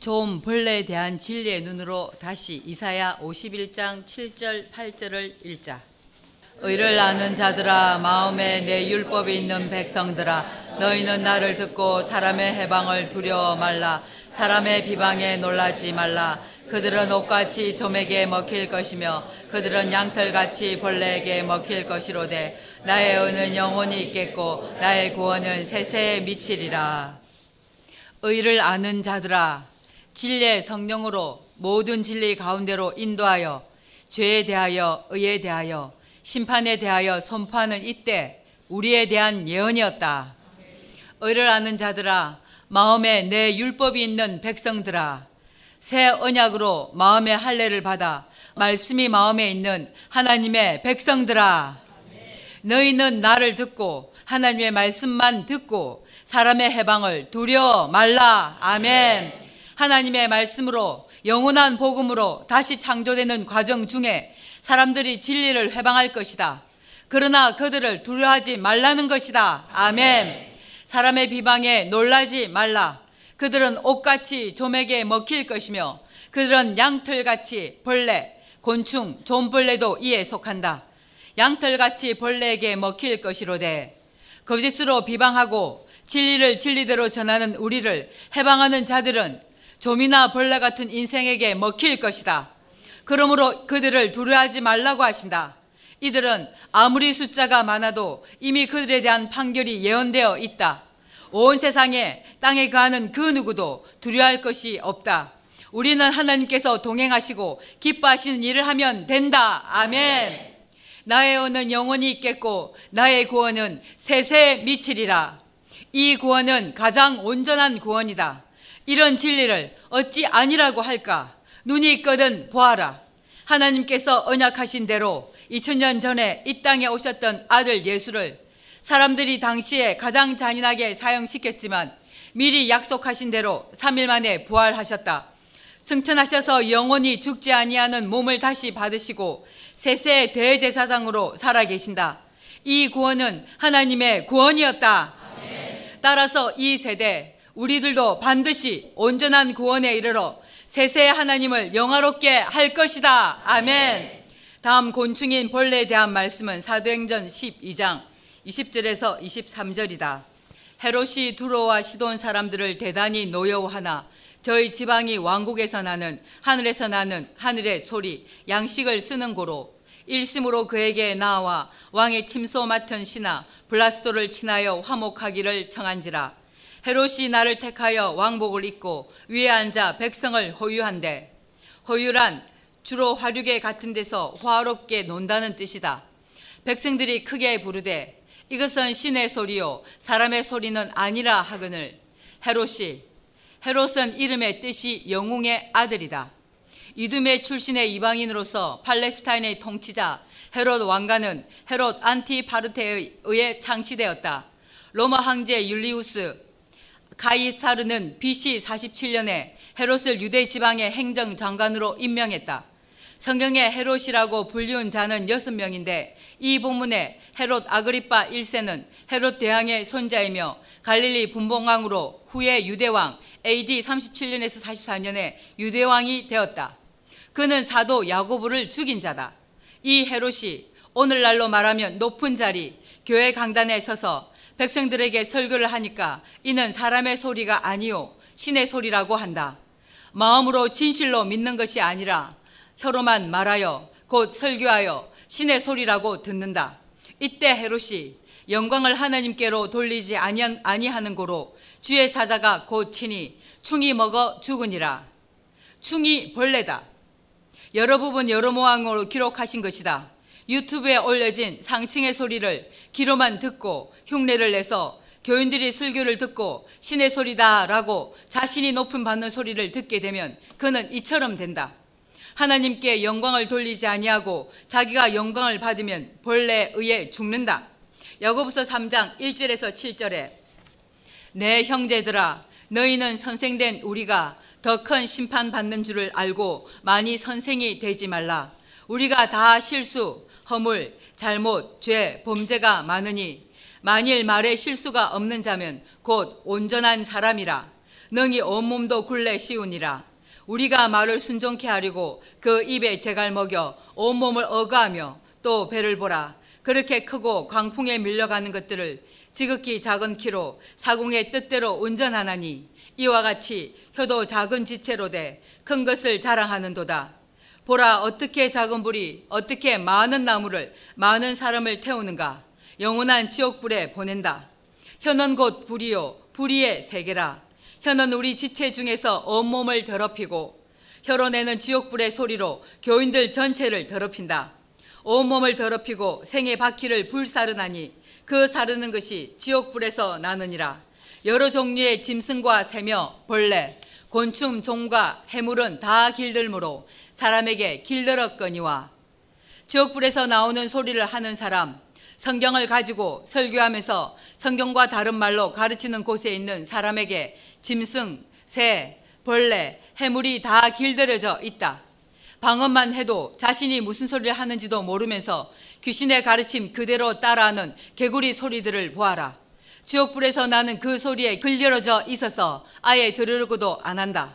좀 벌레에 대한 진리의 눈으로 다시 이사야 51장 7절 8절을 읽자. 의를 아는 자들아 마음에 내 율법이 있는 백성들아 너희는 나를 듣고 사람의 해방을 두려워 말라. 사람의 비방에 놀라지 말라. 그들은 옷같이 좀에게 먹힐 것이며 그들은 양털같이 벌레에게 먹힐 것이로되 나의 의는 영원히 있겠고 나의 구원은 세세에 미치리라. 의를 아는 자들아 진리의 성령으로 모든 진리 가운데로 인도하여 죄에 대하여 의에 대하여 심판에 대하여 선포하는 이때 우리에 대한 예언이었다. 의를 아는 자들아 마음에 내 율법이 있는 백성들아 새 언약으로 마음의 할례를 받아 말씀이 마음에 있는 하나님의 백성들아. 너희는 나를 듣고 하나님의 말씀만 듣고 사람의 해방을 두려워 말라. 아멘 하나님의 말씀으로 영원한 복음으로 다시 창조되는 과정 중에 사람들이 진리를 회방할 것이다. 그러나 그들을 두려워하지 말라는 것이다. 아멘. 사람의 비방에 놀라지 말라. 그들은 옷같이 좀에게 먹힐 것이며 그들은 양털같이 벌레, 곤충, 좀벌레도 이에 속한다. 양털같이 벌레에게 먹힐 것이로되 거짓으로 비방하고 진리를 진리대로 전하는 우리를 해방하는 자들은 좀이나 벌레 같은 인생에게 먹힐 것이다. 그러므로 그들을 두려워하지 말라고 하신다. 이들은 아무리 숫자가 많아도 이미 그들에 대한 판결이 예언되어 있다. 온 세상에 땅에 거하는 그 누구도 두려워할 것이 없다. 우리는 하나님께서 동행하시고 기뻐하시는 일을 하면 된다. 아멘. 나의 언은 영원히 있겠고 나의 구원은 세세에 미치리라. 이 구원은 가장 온전한 구원이다. 이런 진리를 어찌 아니라고 할까? 눈이 있거든 보아라. 하나님께서 언약하신 대로 2000년 전에 이 땅에 오셨던 아들 예수를 사람들이 당시에 가장 잔인하게 사형시켰지만 미리 약속하신 대로 3일 만에 부활하셨다. 승천하셔서 영원히 죽지 아니하는 몸을 다시 받으시고 세세 대제사장으로 살아계신다. 이 구원은 하나님의 구원이었다. 따라서 이 세대 우리들도 반드시 온전한 구원에 이르러 세세 하나님을 영화롭게 할 것이다. 아멘. 다음 곤충인 벌레에 대한 말씀은 사도행전 12장 20절에서 23절이다. 헤롯이 두로와 시돈 사람들을 대단히 노여워하나 저희 지방이 왕국에서 나는 하늘에서 나는 하늘의 소리 양식을 쓰는 고로 일심으로 그에게 나와 왕의 침소 맡은 신하 블라스도를 친하여 화목하기를 청한지라 헤롯이 나를 택하여 왕복을 입고 위에 앉아 백성을 호유한대. 호유란 주로 화류계 같은 데서 화롭게 논다는 뜻이다. 백성들이 크게 부르되 이것은 신의 소리요 사람의 소리는 아니라 하거늘 헤롯이 헤롯은 이름의 뜻이 영웅의 아들이다. 이둠의 출신의 이방인으로서 팔레스타인의 통치자 헤롯 왕가는 헤롯 안티파르테에 의해 창시되었다. 로마 황제 율리우스 가이사르는 BC 47년에 헤롯을 유대 지방의 행정장관으로 임명했다. 성경에 헤롯이라고 불리운 자는 여섯 명인데 이 본문에 헤롯 아그리파 1세는 헤롯 대왕의 손자이며 갈릴리 분봉왕으로 후에 유대왕 AD 37년에서 44년에 유대왕이 되었다. 그는 사도 야고보를 죽인 자다. 이 헤롯이 오늘날로 말하면 높은 자리 교회 강단에 서서 백성들에게 설교를 하니까 이는 사람의 소리가 아니요 신의 소리라고 한다. 마음으로 진실로 믿는 것이 아니라 혀로만 말하여 곧 설교하여 신의 소리라고 듣는다. 이때 헤롯이 영광을 하나님께로 돌리지 아니하는 고로 주의 사자가 곧 친히 충이 먹어 죽으니라. 충이 벌레다. 여러 부분 여러 모양으로 기록하신 것이다. 유튜브에 올려진 상층의 소리를 귀로만 듣고 흉내를 내서 교인들이 설교를 듣고 신의 소리다라고 자신이 높은 받는 소리를 듣게 되면 그는 이처럼 된다. 하나님께 영광을 돌리지 아니하고 자기가 영광을 받으면 벌레에 의해 죽는다. 야고보서 3장 1절에서 7절에 내 형제들아 너희는 선생된 우리가 더 큰 심판 받는 줄을 알고 많이 선생이 되지 말라. 우리가 다 실수, 허물, 잘못, 죄, 범죄가 많으니 만일 말에 실수가 없는 자면 곧 온전한 사람이라 능히 온몸도 굴레 씌우니라. 우리가 말을 순종케 하려고 그 입에 재갈 먹여 온몸을 어가하며 또 배를 보라. 그렇게 크고 광풍에 밀려가는 것들을 지극히 작은 키로 사공의 뜻대로 운전하나니 이와 같이 혀도 작은 지체로 돼 큰 것을 자랑하는도다. 보라 어떻게 작은 불이 어떻게 많은 나무를 많은 사람을 태우는가 영원한 지옥불에 보낸다. 혀는 곧 불이요 불의의 세계라. 혀는 우리 지체 중에서 온몸을 더럽히고 내는 지옥불의 소리로 교인들 전체를 더럽힌다. 온몸을 더럽히고 생의 바퀴를 불사르나니 그 사르는 것이 지옥불에서 나느니라. 여러 종류의 짐승과 새며 벌레, 곤충, 종과 해물은 다 길들므로 사람에게 길들었거니와 지옥불에서 나오는 소리를 하는 사람, 성경을 가지고 설교하면서 성경과 다른 말로 가르치는 곳에 있는 사람에게 짐승, 새, 벌레, 해물이 다 길들여져 있다. 방언만 해도 자신이 무슨 소리를 하는지도 모르면서 귀신의 가르침 그대로 따라하는 개구리 소리들을 보아라. 지옥불에서 나는 그 소리에 길들여져 있어서 아예 들으려고도 안 한다.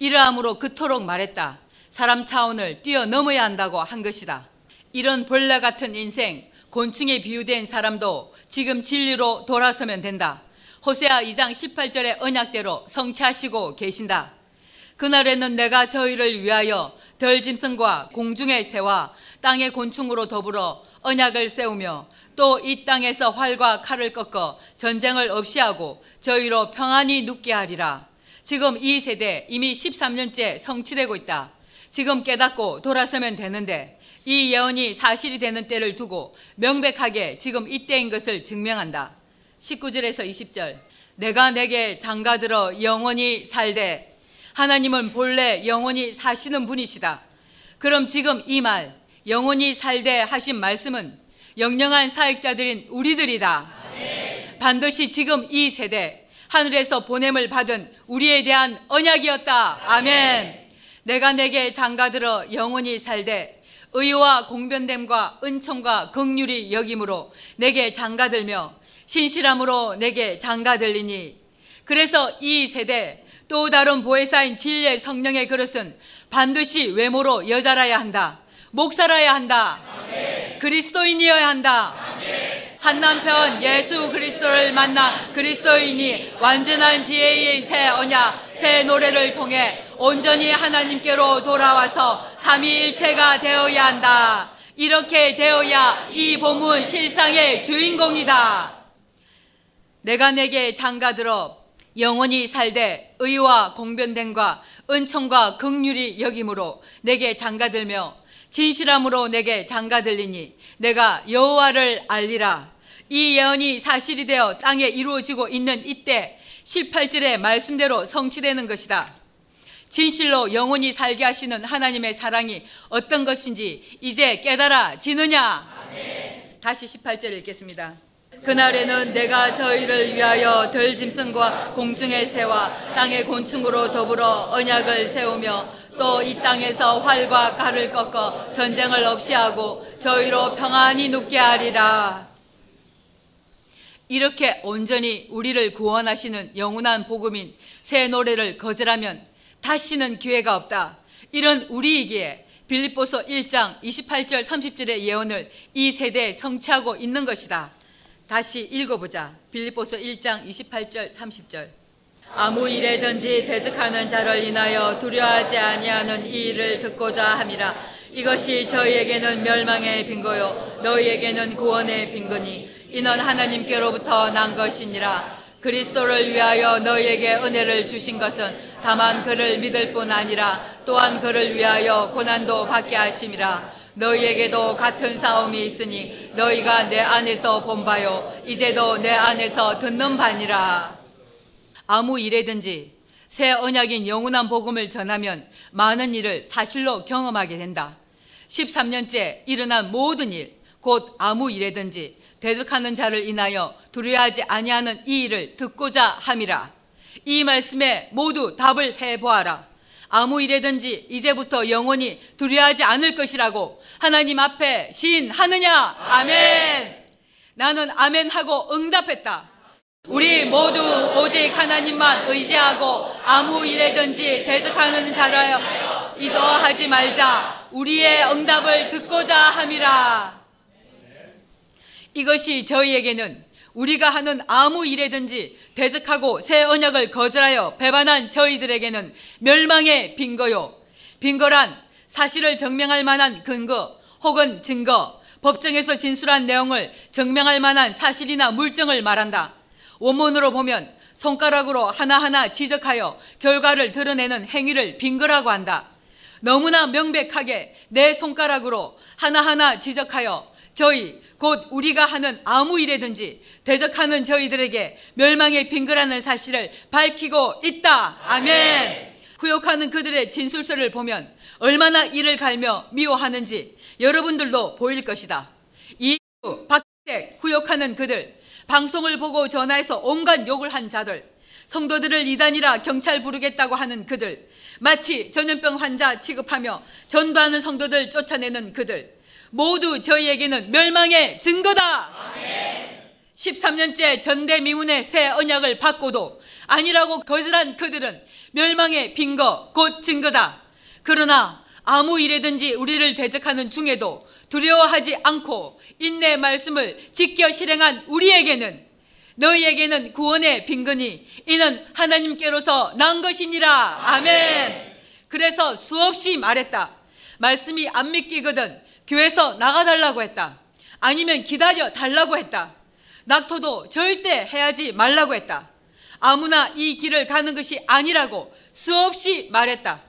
이러함으로 그토록 말했다. 사람 차원을 뛰어넘어야 한다고 한 것이다. 이런 벌레 같은 인생, 곤충에 비유된 사람도 지금 진리로 돌아서면 된다. 호세아 2장 18절의 언약대로 성취하시고 계신다. 그날에는 내가 저희를 위하여 덜 짐승과 공중의 새와 땅의 곤충으로 더불어 언약을 세우며 또 이 땅에서 활과 칼을 꺾어 전쟁을 없이 하고 저희로 평안히 눕게 하리라. 지금 이 세대 이미 13년째 성취되고 있다. 지금 깨닫고 돌아서면 되는데 이 예언이 사실이 되는 때를 두고 명백하게 지금 이때인 것을 증명한다. 19절에서 20절. 내가 내게 장가들어 영원히 살되 하나님은 본래 영원히 사시는 분이시다. 그럼 지금 이 말, 영원히 살되 하신 말씀은 영영한 사역자들인 우리들이다. 반드시 지금 이 세대, 하늘에서 보냄을 받은 우리에 대한 언약이었다. 아멘. 내가 내게 장가들어 영원히 살되 의와 공변됨과 은총과 긍휼이 여김으로 내게 장가들며 신실함으로 내게 장가들리니 그래서 이 세대 또 다른 보혜사인 진리의 성령의 그릇은 반드시 외모로 여자라야 한다. 목사라야 한다. 그리스도인이어야 한다. 한 남편 예수 그리스도를 만나 그리스도인이 완전한 지혜의 새 언약, 새 노래를 통해 온전히 하나님께로 돌아와서 삼위일체가 되어야 한다. 이렇게 되어야 이 본문 실상의 주인공이다. 내가 내게 장가들어 영원히 살되 의와 공변됨과 은총과 극률이 여김으로 내게 장가들며 진실함으로 내게 장가들리니 내가 여호와를 알리라. 이 예언이 사실이 되어 땅에 이루어지고 있는 이때 18절의 말씀대로 성취되는 것이다. 진실로 영원히 살게 하시는 하나님의 사랑이 어떤 것인지 이제 깨달아지느냐? 다시 18절 읽겠습니다. 그날에는 내가 저희를 위하여 덜짐승과 공중의 새와 땅의 곤충으로 더불어 언약을 세우며 또 이 땅에서 활과 칼을 꺾어 전쟁을 없이 하고 저희로 평안히 눕게 하리라. 이렇게 온전히 우리를 구원하시는 영원한 복음인 새 노래를 거절하면 다시는 기회가 없다. 이런 우리이기에 빌립보서 1장 28절 30절의 예언을 이 세대에 성취하고 있는 것이다. 다시 읽어보자. 빌립보서 1장 28절 30절. 아무 일에든지 대적하는 자를 인하여 두려워하지 아니하는 이 일을 듣고자 함이라. 이것이 저희에게는 멸망의 빈거요 너희에게는 구원의 빈거니 이는 하나님께로부터 난 것이니라. 그리스도를 위하여 너희에게 은혜를 주신 것은 다만 그를 믿을 뿐 아니라 또한 그를 위하여 고난도 받게 하심이라. 너희에게도 같은 싸움이 있으니 너희가 내 안에서 본 바요 이제도 내 안에서 듣는 바니라. 아무 일에든지 새 언약인 영원한 복음을 전하면 많은 일을 사실로 경험하게 된다. 13년째 일어난 모든 일, 곧 아무 일에든지 대적하는 자를 인하여 두려워하지 아니하는 이 일을 듣고자 함이라. 이 말씀에 모두 답을 해 보아라. 아무 일에든지 이제부터 영원히 두려워하지 않을 것이라고 하나님 앞에 시인하느냐? 아멘. 나는 아멘 하고 응답했다. 우리 모두 오직 하나님만 의지하고 아무 일에든지 대적하는 자라여 이도하지 말자 우리의 응답을 듣고자 함이라 이것이 저희에게는 우리가 하는 아무 일에든지 대적하고 새 언약을 거절하여 배반한 저희들에게는 멸망의 빈거요. 빈거란 사실을 증명할 만한 근거 혹은 증거, 법정에서 진술한 내용을 증명할 만한 사실이나 물증을 말한다. 원문으로 보면 손가락으로 하나하나 지적하여 결과를 드러내는 행위를 빈거라고 한다. 너무나 명백하게 내 손가락으로 하나하나 지적하여 저희 곧 우리가 하는 아무 일에든지 대적하는 저희들에게 멸망의 빙그라는 사실을 밝히고 있다. 아멘. 후욕하는 그들의 진술서를 보면 얼마나 이를 갈며 미워하는지 여러분들도 보일 것이다. 이 박택 후욕하는 그들, 방송을 보고 전화해서 온갖 욕을 한 자들, 성도들을 이단이라 경찰 부르겠다고 하는 그들, 마치 전염병 환자 취급하며 전도하는 성도들 쫓아내는 그들, 모두 저희에게는 멸망의 증거다. 아멘. 13년째 전대미문의 새 언약을 받고도 아니라고 거절한 그들은 멸망의 빈거 곧 증거다. 그러나 아무 일에든지 우리를 대적하는 중에도 두려워하지 않고 인내 말씀을 지켜 실행한 우리에게는 너희에게는 구원의 빈근이 이는 하나님께로서 난 것이니라. 아멘. 그래서 수없이 말했다. 말씀이 안 믿기거든 교회에서 나가달라고 했다. 아니면 기다려 달라고 했다. 낙토도 절대 해야지 말라고 했다. 아무나 이 길을 가는 것이 아니라고 수없이 말했다.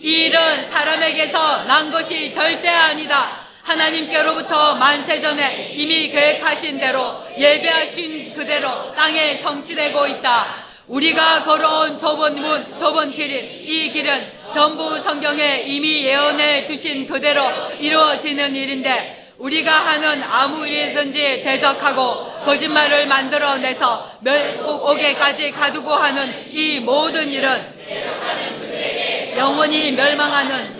이 일은 사람에게서 난 것이 절대 아니다. 하나님께로부터 만세 전에 이미 계획하신 대로 예배하신 그대로 땅에 성취되고 있다. 우리가 걸어온 좁은 문, 좁은 길인 이 길은 전부 성경에 이미 예언해 두신 그대로 이루어지는 일인데 우리가 하는 아무 일이든지 대적하고 거짓말을 만들어내서 멸국오게까지 가두고 하는 이 모든 일은 영원히 멸망하는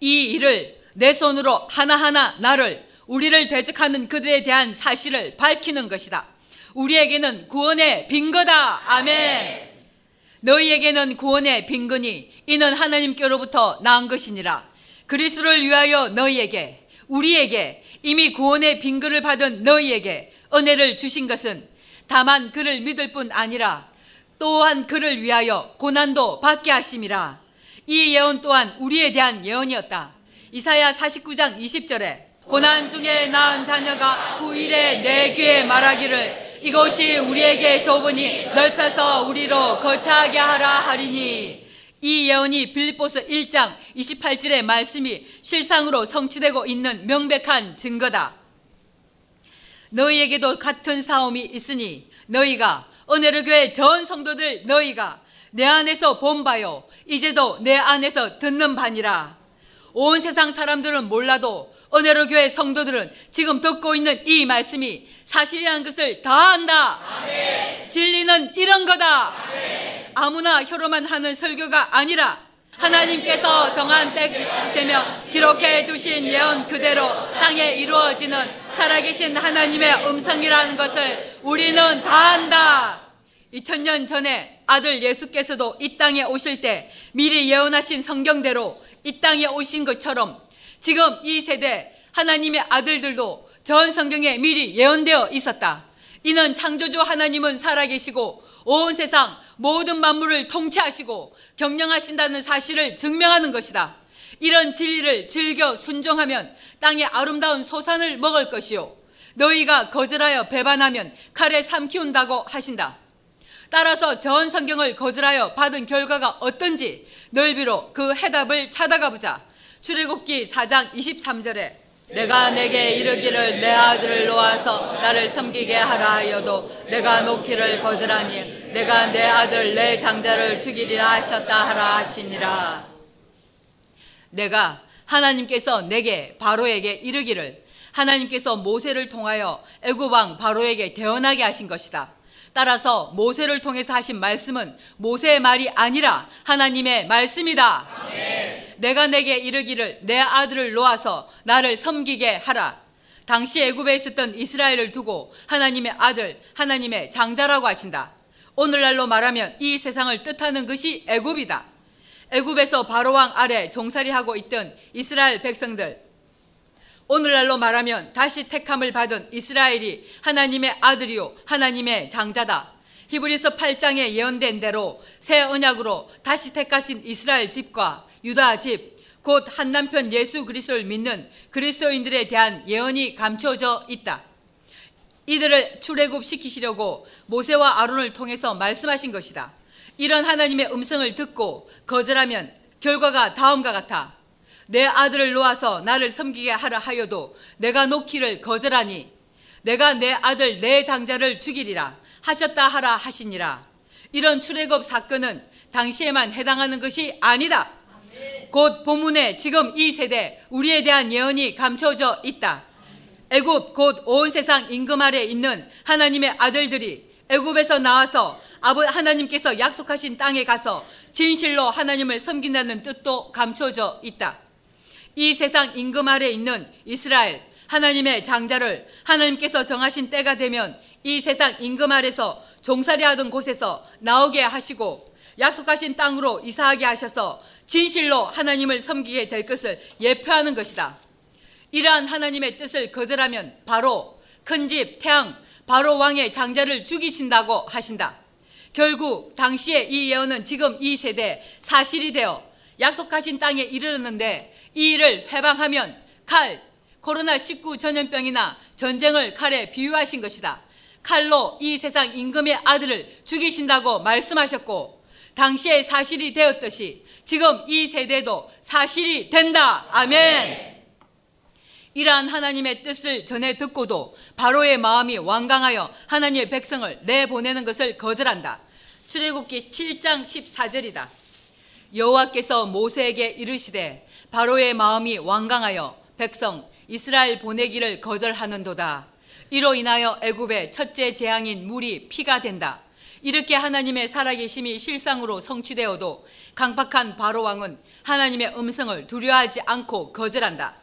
이 일을 내 손으로 하나하나 나를 우리를 대적하는 그들에 대한 사실을 밝히는 것이다. 우리에게는 구원의 빈거다. 아멘. 너희에게는 구원의 빈근이 이는 하나님께로부터 나은 것이니라. 그리스도를 위하여 너희에게 우리에게 이미 구원의 빈근을 받은 너희에게 은혜를 주신 것은 다만 그를 믿을 뿐 아니라 또한 그를 위하여 고난도 받게 하심이라. 이 예언 또한 우리에 대한 예언이었다. 이사야 49장 20절에 고난 중에 낳은 자녀가 후일에 내 귀에 말하기를 이것이 우리에게 좁으니 넓혀서 우리로 거차하게 하라 하리니 이 예언이 빌립보서 1장 28절의 말씀이 실상으로 성취되고 있는 명백한 증거다. 너희에게도 같은 싸움이 있으니 너희가 교회 전 성도들 너희가 내 안에서 본 바요 이제도 내 안에서 듣는 바니라. 온 세상 사람들은 몰라도 은혜로 교회 성도들은 지금 듣고 있는 이 말씀이 사실이라는 것을 다 안다. 아멘. 진리는 이런 거다. 아멘. 아무나 혀로만 하는 설교가 아니라 하나님께서 정한 때 되며 기록해 두신 예언 그대로 땅에 이루어지는 살아계신 하나님의 음성이라는 것을 우리는 다 안다. 2000년 전에 아들 예수께서도 이 땅에 오실 때 미리 예언하신 성경대로 이 땅에 오신 것처럼 지금 이 세대 하나님의 아들들도 전 성경에 미리 예언되어 있었다. 이는 창조주 하나님은 살아계시고 온 세상 모든 만물을 통치하시고 경영하신다는 사실을 증명하는 것이다. 이런 진리를 즐겨 순종하면 땅의 아름다운 소산을 먹을 것이요. 너희가 거절하여 배반하면 칼에 삼키운다고 하신다. 따라서 전 성경을 거절하여 받은 결과가 어떤지 넓이로 그 해답을 찾아가 보자. 출애굽기 4장 23절에 내가 내게 이르기를 내 아들을 놓아서 나를 섬기게 하라 하여도 내가 놓기를 거절하니 내가 내 아들 내 장자를 죽이리라 하셨다 하라 하시니라 내가 하나님께서 내게 바로에게 이르기를 하나님께서 모세를 통하여 애굽 왕 바로에게 대언하게 하신 것이다. 따라서 모세를 통해서 하신 말씀은 모세의 말이 아니라 하나님의 말씀이다. 아멘. 내가 내게 이르기를 내 아들을 놓아서 나를 섬기게 하라. 당시 애굽에 있었던 이스라엘을 두고 하나님의 아들, 하나님의 장자라고 하신다. 오늘날로 말하면 이 세상을 뜻하는 것이 애굽이다. 애굽에서 바로왕 아래 종살이하고 있던 이스라엘 백성들. 오늘날로 말하면 다시 택함을 받은 이스라엘이 하나님의 아들이요 하나님의 장자다. 히브리서 8장에 예언된 대로 새 언약으로 다시 택하신 이스라엘 집과 유다 집, 곧 한남편 예수 그리스도를 믿는 그리스도인들에 대한 예언이 감춰져 있다. 이들을 출애굽 시키시려고 모세와 아론을 통해서 말씀하신 것이다. 이런 하나님의 음성을 듣고 거절하면 결과가 다음과 같아. 내 아들을 놓아서 나를 섬기게 하라 하여도 내가 놓기를 거절하니 내가 내 아들 내 장자를 죽이리라 하셨다 하라 하시니라. 이런 출애굽 사건은 당시에만 해당하는 것이 아니다. 곧 본문에 지금 이 세대 우리에 대한 예언이 감춰져 있다. 애굽 곧 온 세상 임금 아래 있는 하나님의 아들들이 애굽에서 나와서 아버 하나님께서 약속하신 땅에 가서 진실로 하나님을 섬긴다는 뜻도 감춰져 있다. 이 세상 임금 아래 있는 이스라엘 하나님의 장자를 하나님께서 정하신 때가 되면 이 세상 임금 아래서 종살이 하던 곳에서 나오게 하시고 약속하신 땅으로 이사하게 하셔서 진실로 하나님을 섬기게 될 것을 예표하는 것이다. 이러한 하나님의 뜻을 거절하면 바로 큰 집 태양 바로 왕의 장자를 죽이신다고 하신다. 결국 당시의 이 예언은 지금 이 세대 사실이 되어 약속하신 땅에 이르렀는데 이 일을 해방하면 칼, 코로나19 전염병이나 전쟁을 칼에 비유하신 것이다. 칼로 이 세상 임금의 아들을 죽이신다고 말씀하셨고 당시의 사실이 되었듯이 지금 이 세대도 사실이 된다. 아멘. 이러한 하나님의 뜻을 전해 듣고도 바로의 마음이 완강하여 하나님의 백성을 내보내는 것을 거절한다. 출애굽기 7장 14절이다. 여호와께서 모세에게 이르시되 바로의 마음이 완강하여 백성 이스라엘 보내기를 거절하는도다. 이로 인하여 애굽의 첫째 재앙인 물이 피가 된다. 이렇게 하나님의 살아계심이 실상으로 성취되어도 강팍한 바로 왕은 하나님의 음성을 두려워하지 않고 거절한다.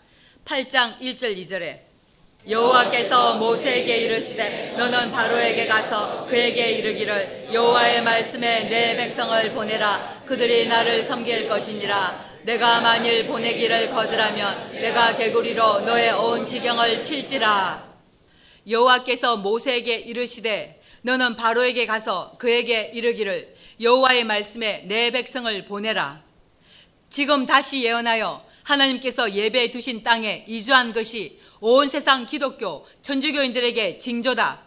8장 1절 2절에 여호와께서 모세에게 이르시되 너는 바로에게 가서 그에게 이르기를 여호와의 말씀에 내 백성을 보내라 그들이 나를 섬길 것이니라 내가 만일 보내기를 거절하면 내가 개구리로 너의 온 지경을 칠지라 여호와께서 모세에게 이르시되 너는 바로에게 가서 그에게 이르기를 여호와의 말씀에 내 백성을 보내라 지금 다시 예언하여 하나님께서 예배해 두신 땅에 이주한 것이 온 세상 기독교 천주교인들에게 징조다.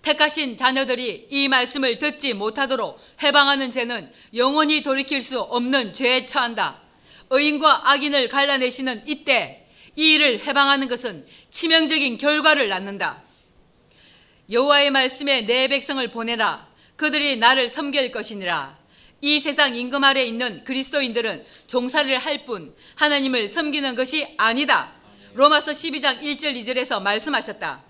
택하신 자녀들이 이 말씀을 듣지 못하도록 해방하는 죄는 영원히 돌이킬 수 없는 죄에 처한다. 의인과 악인을 갈라내시는 이때 이 일을 해방하는 것은 치명적인 결과를 낳는다. 여호와의 말씀에 내 백성을 보내라. 그들이 나를 섬길 것이니라. 이 세상 임금 아래 있는 그리스도인들은 종살이를 할 뿐 하나님을 섬기는 것이 아니다. 로마서 12장 1절 2절에서 말씀하셨다.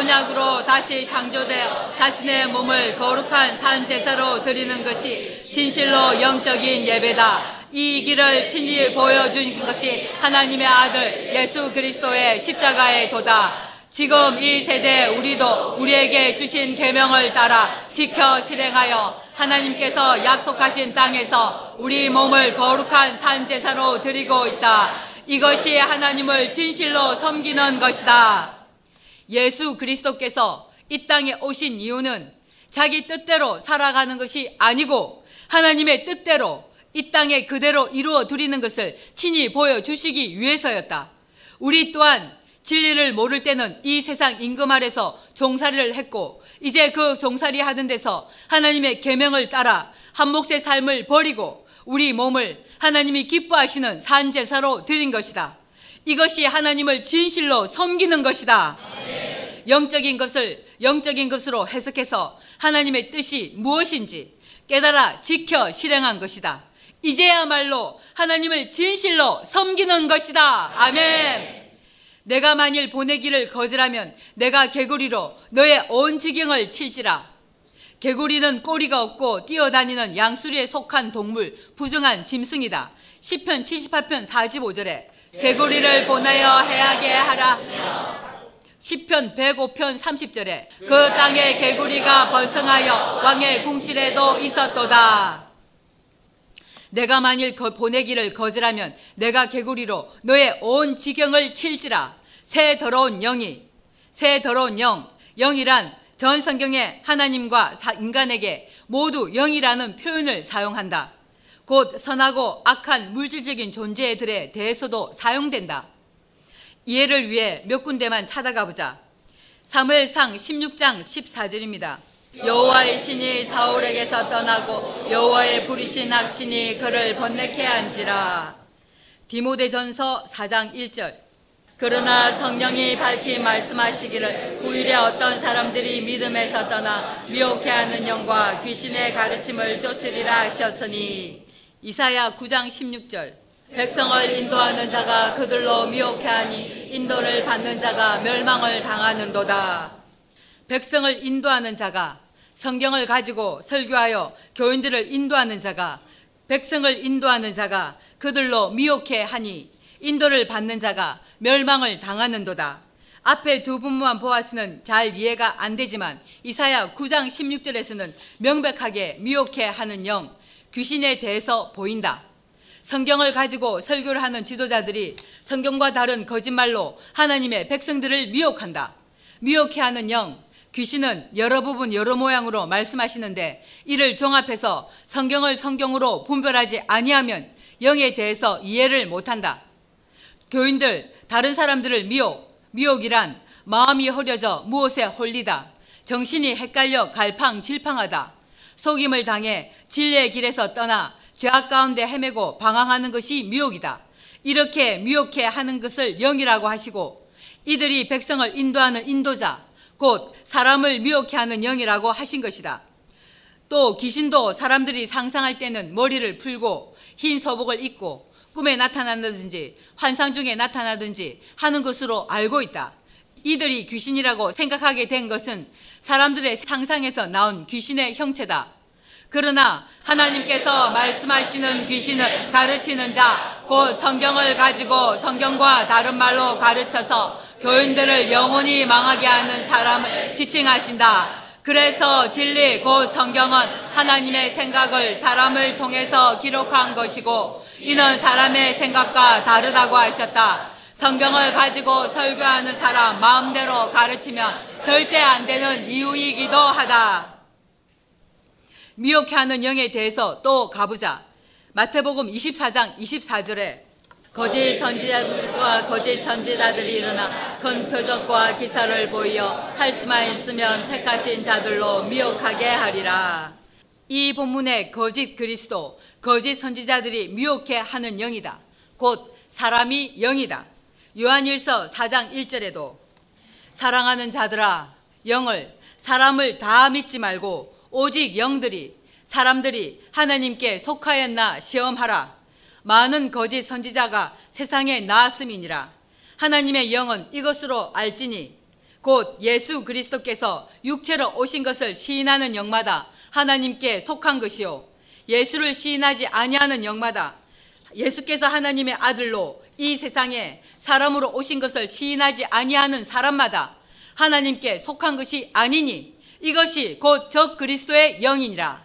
새 언약으로 다시 창조되어 자신의 몸을 거룩한 산 제사로 드리는 것이 진실로 영적인 예배다. 이 길을 친히 보여준 것이 하나님의 아들 예수 그리스도의 십자가의 도다. 지금 이 세대 우리도 우리에게 주신 계명을 따라 지켜 실행하여 하나님께서 약속하신 땅에서 우리 몸을 거룩한 산 제사로 드리고 있다. 이것이 하나님을 진실로 섬기는 것이다. 예수 그리스도께서 이 땅에 오신 이유는 자기 뜻대로 살아가는 것이 아니고 하나님의 뜻대로 이 땅에 그대로 이루어 드리는 것을 친히 보여주시기 위해서였다. 우리 또한 진리를 모를 때는 이 세상 임금 아래서 종살이를 했고 이제 그 종살이 하던 데서 하나님의 계명을 따라 한 몫의 삶을 버리고 우리 몸을 하나님이 기뻐하시는 산제사로 드린 것이다. 이것이 하나님을 진실로 섬기는 것이다. 영적인 것을 영적인 것으로 해석해서 하나님의 뜻이 무엇인지 깨달아 지켜 실행한 것이다. 이제야말로 하나님을 진실로 섬기는 것이다. 아멘. 내가 만일 보내기를 거절하면 내가 개구리로 너의 온 지경을 칠지라. 개구리는 꼬리가 없고 뛰어다니는 양수리에 속한 동물, 부정한 짐승이다. 10편 78편 45절에 개구리를 보내어 해하게 하라. 10편 105편 30절에 그 땅에 개구리가 번성하여 왕의 궁실에도 있었도다. 내가 만일 보내기를 거절하면 내가 개구리로 너의 온 지경을 칠지라. 새 더러운 영이 새 더러운 영 영이란 전 성경에 하나님과 인간에게 모두 영이라는 표현을 사용한다. 곧 선하고 악한 물질적인 존재들에 대해서도 사용된다. 이해를 위해 몇 군데만 찾아가 보자. 사무엘상 16장 14절입니다. 여호와의 신이 사울에게서 떠나고 여호와의 부리신 악신이 그를 번뇌케 한지라. 디모데전서 4장 1절. 그러나 성령이 밝히 말씀하시기를 후일에 어떤 사람들이 믿음에서 떠나 미혹해하는 영과 귀신의 가르침을 쫓으리라 하셨으니 이사야 9장 16절 백성을 인도하는 자가 그들로 미혹해 하니 인도를 받는 자가 멸망을 당하는도다. 백성을 인도하는 자가 성경을 가지고 설교하여 교인들을 인도하는 자가 백성을 인도하는 자가 그들로 미혹해 하니 인도를 받는 자가 멸망을 당하는도다. 앞에 두 분만 보았으면 잘 이해가 안 되지만 이사야 9장 16절에서는 명백하게 미혹해 하는 영, 귀신에 대해서 보인다. 성경을 가지고 설교를 하는 지도자들이 성경과 다른 거짓말로 하나님의 백성들을 미혹한다. 미혹해 하는 영, 귀신은 여러 부분 여러 모양으로 말씀하시는데 이를 종합해서 성경을 성경으로 분별하지 아니하면 영에 대해서 이해를 못한다. 교인들, 다른 사람들을 미혹, 미혹이란 마음이 흐려져 무엇에 홀리다, 정신이 헷갈려 갈팡질팡하다, 속임을 당해 진리의 길에서 떠나 죄악 가운데 헤매고 방황하는 것이 미혹이다. 이렇게 미혹해 하는 것을 영이라고 하시고 이들이 백성을 인도하는 인도자, 곧 사람을 미혹해 하는 영이라고 하신 것이다. 또 귀신도 사람들이 상상할 때는 머리를 풀고 흰 서복을 입고 꿈에 나타난다든지 환상 중에 나타나든지 하는 것으로 알고 있다. 이들이 귀신이라고 생각하게 된 것은 사람들의 상상에서 나온 귀신의 형체다. 그러나 하나님께서 말씀하시는 귀신을 가르치는 자, 곧 성경을 가지고 성경과 다른 말로 가르쳐서 교인들을 영원히 망하게 하는 사람을 지칭하신다. 그래서 진리 곧 성경은 하나님의 생각을 사람을 통해서 기록한 것이고 이는 사람의 생각과 다르다고 하셨다. 성경을 가지고 설교하는 사람 마음대로 가르치면 절대 안 되는 이유이기도 하다. 미혹해 하는 영에 대해서 또 가보자. 마태복음 24장 24절에 거짓 선지자들과 거짓 선지자들이 일어나 큰 표적과 기사를 보이어 할 수만 있으면 택하신 자들로 미혹하게 하리라. 이 본문의 거짓 그리스도, 거짓 선지자들이 미혹해 하는 영이다. 곧 사람이 영이다. 요한일서 4장 1절에도 사랑하는 자들아 영을 사람을 다 믿지 말고 오직 영들이 사람들이 하나님께 속하였나 시험하라. 많은 거짓 선지자가 세상에 나왔음이니라. 하나님의 영은 이것으로 알지니 곧 예수 그리스도께서 육체로 오신 것을 시인하는 영마다 하나님께 속한 것이요 예수를 시인하지 아니하는 영마다 예수께서 하나님의 아들로 이 세상에 사람으로 오신 것을 시인하지 아니하는 사람마다 하나님께 속한 것이 아니니 이것이 곧 적 그리스도의 영이니라.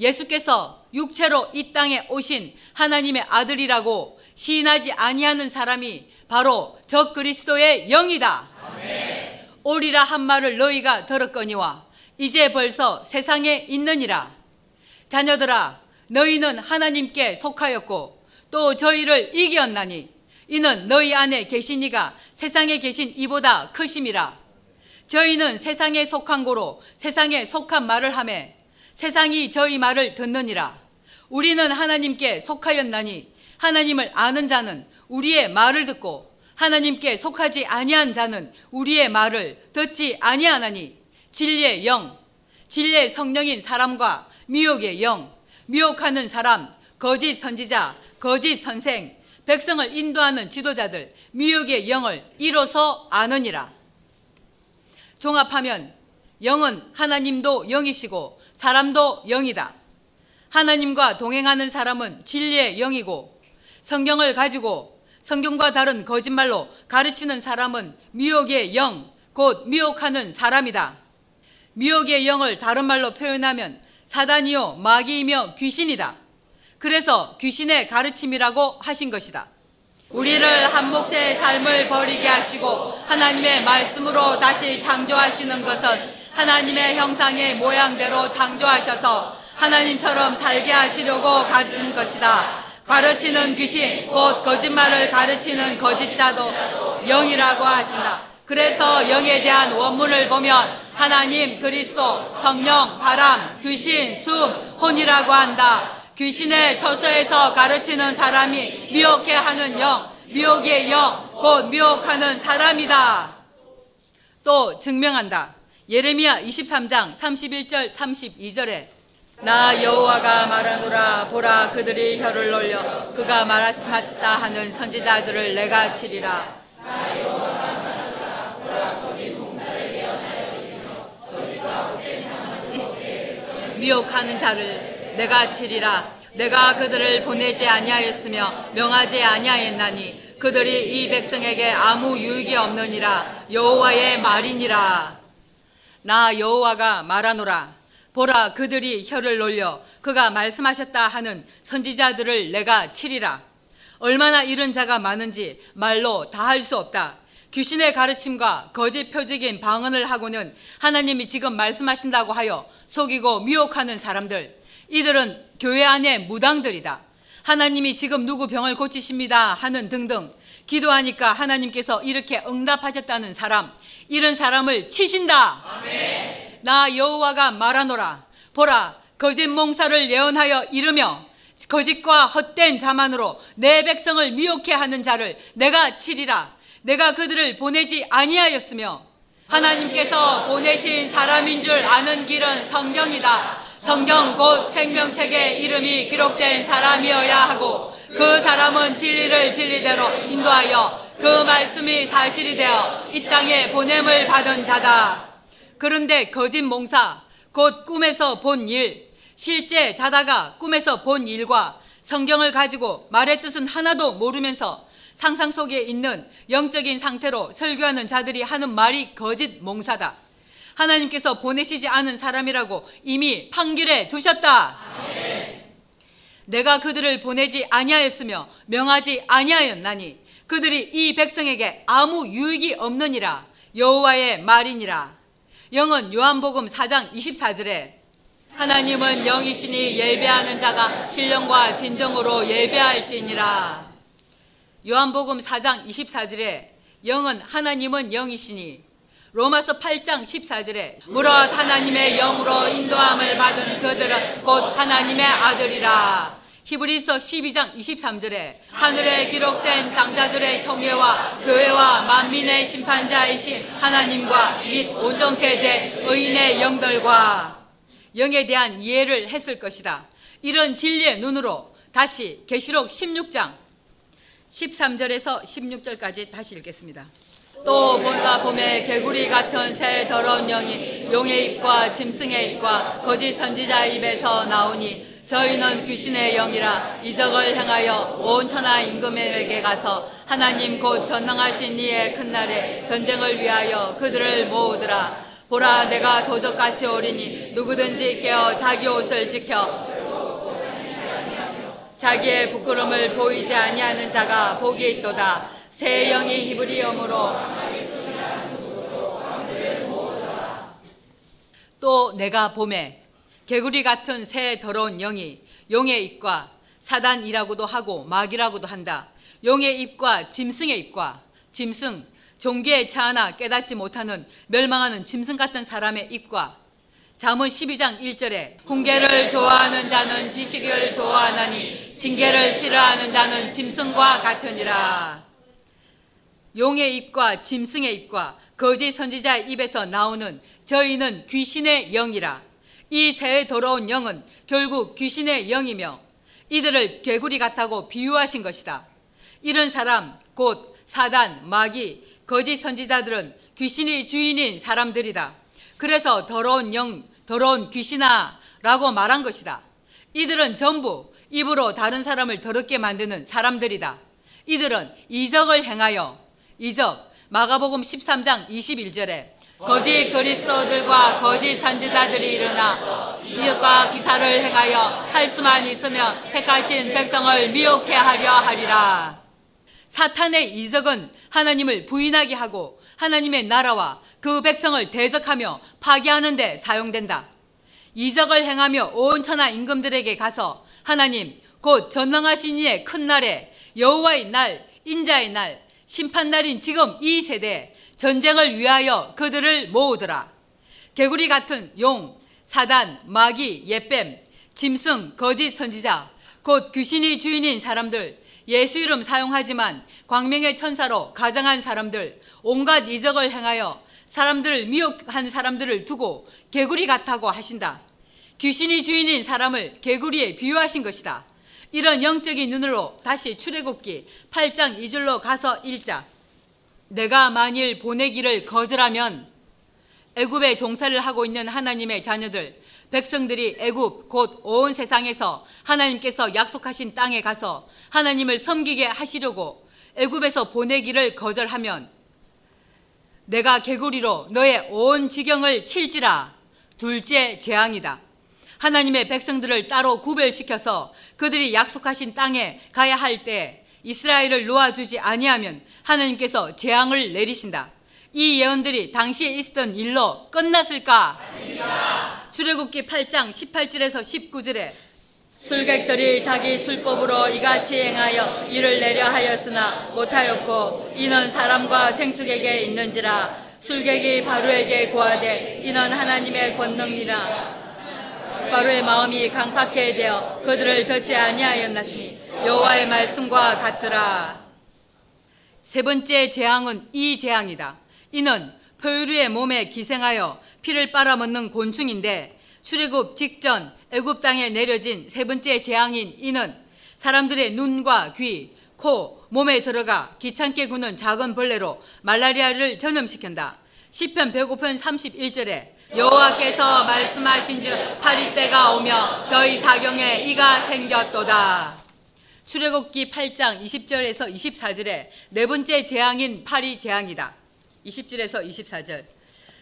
예수께서 육체로 이 땅에 오신 하나님의 아들이라고 시인하지 아니하는 사람이 바로 적 그리스도의 영이다. 아멘. 오리라 한 말을 너희가 들었거니와 이제 벌써 세상에 있느니라. 자녀들아, 너희는 하나님께 속하였고 또 저희를 이기었나니 이는 너희 안에 계신 이가 세상에 계신 이보다 크심이라. 저희는 세상에 속한 고로 세상에 속한 말을 하매 세상이 저희 말을 듣느니라. 우리는 하나님께 속하였나니 하나님을 아는 자는 우리의 말을 듣고 하나님께 속하지 아니한 자는 우리의 말을 듣지 아니하나니 진리의 영, 진리의 성령인 사람과 미혹의 영, 미혹하는 사람, 거짓 선지자, 거짓 선생, 백성을 인도하는 지도자들, 미혹의 영을 이로써 아느니라. 종합하면 영은 하나님도 영이시고 사람도 영이다. 하나님과 동행하는 사람은 진리의 영이고 성경을 가지고 성경과 다른 거짓말로 가르치는 사람은 미혹의 영, 곧 미혹하는 사람이다. 미혹의 영을 다른 말로 표현하면 사단이요 마귀이며 귀신이다. 그래서 귀신의 가르침이라고 하신 것이다. 우리를 한 몫의 삶을 버리게 하시고 하나님의 말씀으로 다시 창조하시는 것은 하나님의 형상의 모양대로 창조하셔서 하나님처럼 살게 하시려고 가진 것이다. 가르치는 귀신, 곧 거짓말을 가르치는 거짓자도 영이라고 하신다. 그래서 영에 대한 원문을 보면 하나님, 그리스도, 성령, 바람, 귀신, 숨, 혼이라고 한다. 귀신의 처소에서 가르치는 사람이 미혹해 하는 영, 미혹의 영, 곧 미혹하는 사람이다. 또 증명한다. 예레미야 23장 31절 32절에 나 여호와가 말하노라 보라 그들이 혀를 놀려 그가 말하시다 하는 선지자들을 내가 치리라 미혹하는 자를 내가 치리라. 내가 그들을 보내지 아니하였으며 명하지 아니하였나니 그들이 이 백성에게 아무 유익이 없느니라. 여호와의 말이니라. 나 여호와가 말하노라. 보라 그들이 혀를 놀려 그가 말씀하셨다 하는 선지자들을 내가 치리라. 얼마나 이런 자가 많은지 말로 다 할 수 없다. 귀신의 가르침과 거짓 표적인 방언을 하고는 하나님이 지금 말씀하신다고 하여 속이고 미혹하는 사람들 이들은 교회 안의 무당들이다. 하나님이 지금 누구 병을 고치십니다 하는 등등. 기도하니까 하나님께서 이렇게 응답하셨다는 사람. 이런 사람을 치신다. 아멘. 나 여호와가 말하노라. 보라 거짓 몽사를 예언하여 이르며 거짓과 헛된 자만으로 내 백성을 미혹해 하는 자를 내가 치리라. 내가 그들을 보내지 아니하였으며 하나님께서 보내신 사람인 줄 아는 길은 성경이다 성경 곧 생명책에 이름이 기록된 사람이어야 하고 그 사람은 진리를 진리대로 인도하여 그 말씀이 사실이 되어 이 땅에 보냄을 받은 자다. 그런데 거짓 몽사, 곧 꿈에서 본 일, 실제 자다가 꿈에서 본 일과 성경을 가지고 말의 뜻은 하나도 모르면서 상상 속에 있는 영적인 상태로 설교하는 자들이 하는 말이 거짓 몽사다. 하나님께서 보내시지 않은 사람이라고 이미 판결해 두셨다. 아멘. 내가 그들을 보내지 아니하였으며 명하지 아니하였나니 그들이 이 백성에게 아무 유익이 없느니라 여호와의 말이니라. 영은 요한복음 4장 24절에 하나님은 영이시니 예배하는 자가 신령과 진정으로 예배할지니라. 요한복음 4장 24절에 영은 하나님은 영이시니 로마서 8장 14절에 무릇 하나님의 영으로 인도함을 받은 그들은 곧 하나님의 아들이라. 히브리서 12장 23절에 하늘에 기록된 장자들의 청회와 교회와 만민의 심판자이신 하나님과 및 온전케 된 의인의 영들과 영에 대한 이해를 했을 것이다. 이런 진리의 눈으로 다시 계시록 16장 13절에서 16절까지 다시 읽겠습니다. 또 뭔가 봄에 개구리 같은 새 더러운 영이 용의 입과 짐승의 입과 거짓 선지자 입에서 나오니 저희는 귀신의 영이라 이적을 향하여 온 천하 임금에게 가서 하나님 곧 전능하신 이의 큰 날에 전쟁을 위하여 그들을 모으더라. 보라 내가 도적같이 오리니 누구든지 깨어 자기 옷을 지켜 자기의 부끄럼을 보이지 아니하는 자가 복이 있도다 새 영이 히브리엄으로 또 내가 봄에 개구리 같은 새 더러운 영이 용의 입과 사단이라고도 하고 마귀라고도 한다. 용의 입과 짐승의 입과 짐승 종교에 차하나 깨닫지 못하는 멸망하는 짐승 같은 사람의 입과 잠언 12장 1절에 훈계를 좋아하는 자는 지식을 좋아하나니 징계를 싫어하는 자는 짐승과 같으니라. 용의 입과 짐승의 입과 거짓 선지자의 입에서 나오는 저희는 귀신의 영이라. 이새 더러운 영은 결국 귀신의 영이며 이들을 개구리 같다고 비유하신 것이다. 이런 사람, 곧 사단, 마귀, 거짓 선지자들은 귀신이 주인인 사람들이다. 그래서 더러운 영, 더러운 귀신아 라고 말한 것이다. 이들은 전부 입으로 다른 사람을 더럽게 만드는 사람들이다. 이들은 이적을 행하여 이적 마가복음 13장 21절에 거짓 그리스도들과 거짓 선지자들이 일어나 이적과 기사를 행하여 할 수만 있으면 택하신 백성을 미혹해 하려 하리라. 사탄의 이적은 하나님을 부인하게 하고 하나님의 나라와 그 백성을 대적하며 파괴하는 데 사용된다. 이적을 행하며 온 천하 임금들에게 가서 하나님 곧 전능하신 이의 큰 날에 여호와의 날 인자의 날 심판날인 지금 이 세대 전쟁을 위하여 그들을 모으더라. 개구리 같은 용, 사단, 마귀, 예뱀, 짐승, 거짓 선지자, 곧 귀신이 주인인 사람들, 예수 이름 사용하지만 광명의 천사로 가장한 사람들, 온갖 이적을 행하여 사람들을 미혹한 사람들을 두고 개구리 같다고 하신다. 귀신이 주인인 사람을 개구리에 비유하신 것이다. 이런 영적인 눈으로 다시 출애굽기 8장 2절로 가서 읽자. 내가 만일 보내기를 거절하면 애굽에 종사를 하고 있는 하나님의 자녀들 백성들이 애굽 곧 온 세상에서 하나님께서 약속하신 땅에 가서 하나님을 섬기게 하시려고 애굽에서 보내기를 거절하면 내가 개구리로 너의 온 지경을 칠지라 둘째 재앙이다. 하나님의 백성들을 따로 구별시켜서 그들이 약속하신 땅에 가야 할 때 이스라엘을 놓아주지 아니하면 하나님께서 재앙을 내리신다. 이 예언들이 당시에 있었던 일로 끝났을까? 출애굽기 8장 18절에서 19절에 술객들이 자기 술법으로 이같이 행하여 이를 내려 하였으나 못하였고 이는 사람과 생축에게 있는지라 술객이 바로에게 고하되 이는 하나님의 권능이라 바로의 마음이 강팍해 되어 그들을 듣지 아니하였나니 여호와의 말씀과 같더라. 세 번째 재앙은 이 재앙이다. 이는 포유류의 몸에 기생하여 피를 빨아먹는 곤충인데 출애굽 직전 애굽 땅에 내려진 세 번째 재앙인 이는 사람들의 눈과 귀, 코, 몸에 들어가 귀찮게 구는 작은 벌레로 말라리아를 전염시킨다. 시편 105편 31절에 여호와께서 말씀하신즉 파리 때가 오며 저희 사경에 이가 생겼도다. 출애굽기 8장 20절에서 24절에 네 번째 재앙인 파리 재앙이다. 20절에서 24절.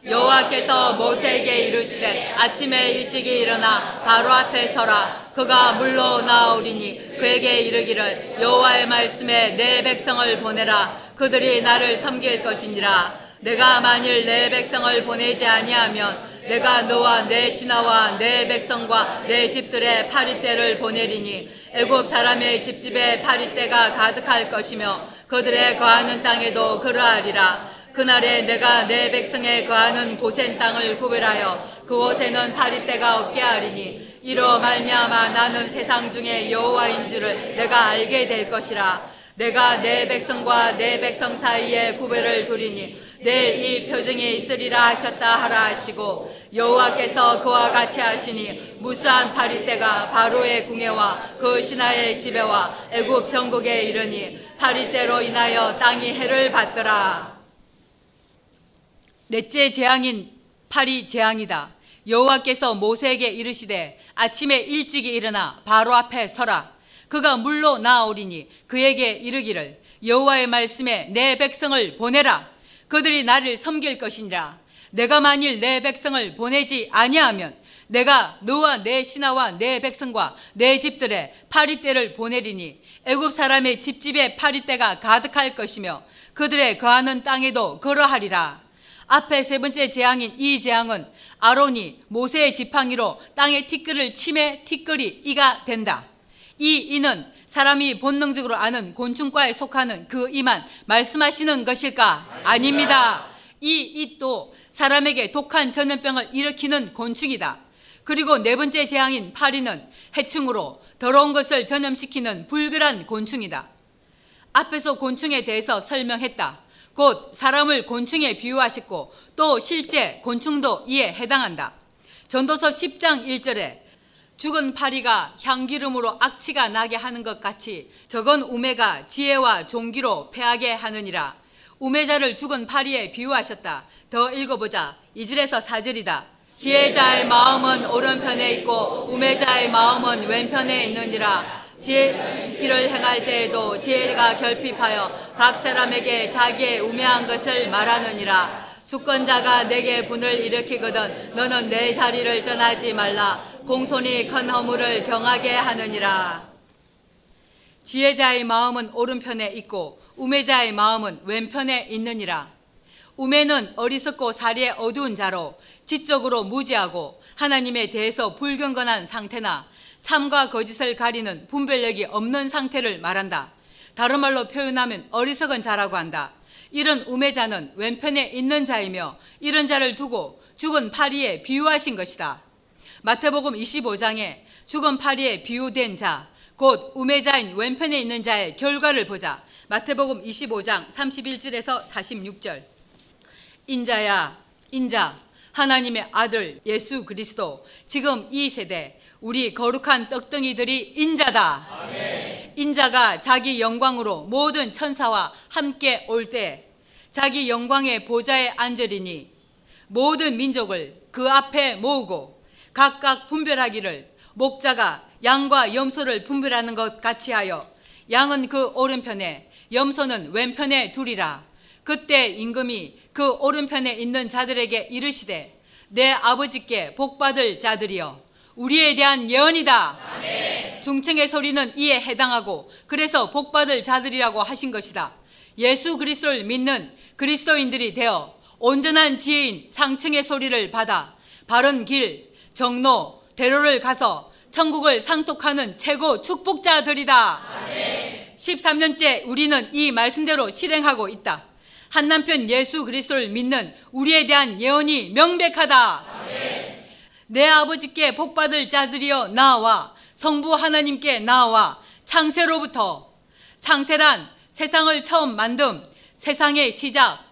여호와께서 모세에게 이르시되 아침에 일찍이 일어나 바로 앞에 서라 그가 물로 나오리니 그에게 이르기를 여호와의 말씀에 내 백성을 보내라 그들이 나를 섬길 것이니라 내가 만일 내 백성을 보내지 아니하면 내가 너와 내 신하와 내 백성과 내 집들의 파리떼를 보내리니 애굽 사람의 집집에 파리떼가 가득할 것이며 그들의 거하는 땅에도 그러하리라. 그날에 내가 내 백성의 거하는 고센 땅을 구별하여 그곳에는 파리떼가 없게 하리니 이로 말미암아 나는 세상 중에 여호와인 줄을 내가 알게 될 것이라. 내가 내 백성과 내 백성 사이에 구별을 두리니 내일 이 표정이 있으리라 하셨다 하라 하시고 여호와께서 그와 같이 하시니 무수한 파리떼가 바로의 궁에와 그 신하의 집에와 애굽 전국에 이르니 파리떼로 인하여 땅이 해를 받더라. 넷째 재앙인 파리 재앙이다. 여호와께서 모세에게 이르시되 아침에 일찍이 일어나 바로 앞에 서라. 그가 물로 나오리니 그에게 이르기를 여호와의 말씀에 내 백성을 보내라. 그들이 나를 섬길 것이니라. 내가 만일 내 백성을 보내지 아니하면 내가 너와 내 신하와 내 백성과 내 집들의 파리떼를 보내리니 애굽 사람의 집집에 파리떼가 가득할 것이며 그들의 거하는 땅에도 그러하리라. 앞에 세 번째 재앙인 이 재앙은 아론이 모세의 지팡이로 땅의 티끌을 침해 티끌이 이가 된다. 이 이는 사람이 본능적으로 아는 곤충과에 속하는 그 이만 말씀하시는 것일까? 아닙니다. 이 잇도 사람에게 독한 전염병을 일으키는 곤충이다. 그리고 네 번째 재앙인 파리는 해충으로 더러운 것을 전염시키는 불결한 곤충이다. 앞에서 곤충에 대해서 설명했다. 곧 사람을 곤충에 비유하셨고 또 실제 곤충도 이에 해당한다. 전도서 10장 1절에 죽은 파리가 향기름으로 악취가 나게 하는 것 같이 적은 우매가 지혜와 종기로 패하게 하느니라. 우매자를 죽은 파리에 비유하셨다. 더 읽어보자. 2절에서 4절이다. 지혜자의 마음은 오른편에 있고 우매자의 마음은 왼편에 있느니라. 지혜 길을 행할 때에도 지혜가 결핍하여 각 사람에게 자기의 우매한 것을 말하느니라. 주권자가 내게 분을 일으키거든 너는 내 자리를 떠나지 말라. 공손히 큰 허물을 경하게 하느니라. 지혜자의 마음은 오른편에 있고 우매자의 마음은 왼편에 있느니라. 우매는 어리석고 사리에 어두운 자로 지적으로 무지하고 하나님에 대해서 불경건한 상태나 참과 거짓을 가리는 분별력이 없는 상태를 말한다. 다른 말로 표현하면 어리석은 자라고 한다. 이런 우매자는 왼편에 있는 자이며 이런 자를 두고 죽은 파리에 비유하신 것이다. 마태복음 25장에 죽은 파리에 비유된 자, 곧 우매자인 왼편에 있는 자의 결과를 보자. 마태복음 25장 31절에서 46절. 인자야, 인자, 하나님의 아들 예수 그리스도, 지금 이 세대 우리 거룩한 떡덩이들이 인자다. 아멘. 인자가 자기 영광으로 모든 천사와 함께 올 때 자기 영광의 보좌에 앉으리니 모든 민족을 그 앞에 모으고 각각 분별하기를 목자가 양과 염소를 분별하는 것 같이 하여 양은 그 오른편에 염소는 왼편에 두리라. 그때 임금이 그 오른편에 있는 자들에게 이르시되 내 아버지께 복받을 자들이여 우리에 대한 예언이다. 아멘. 중청의 소리는 이에 해당하고 그래서 복받을 자들이라고 하신 것이다. 예수 그리스도를 믿는 그리스도인들이 되어 온전한 지혜인 상층의 소리를 받아 바른 길, 정로, 대로를 가서 천국을 상속하는 최고 축복자들이다. 아멘. 13년째 우리는 이 말씀대로 실행하고 있다. 한 남편 예수 그리스도를 믿는 우리에 대한 예언이 명백하다. 아멘. 내 아버지께 복받을 자들이여 나와. 성부 하나님께 나와. 창세로부터. 창세란 세상을 처음 만듦 세상의 시작.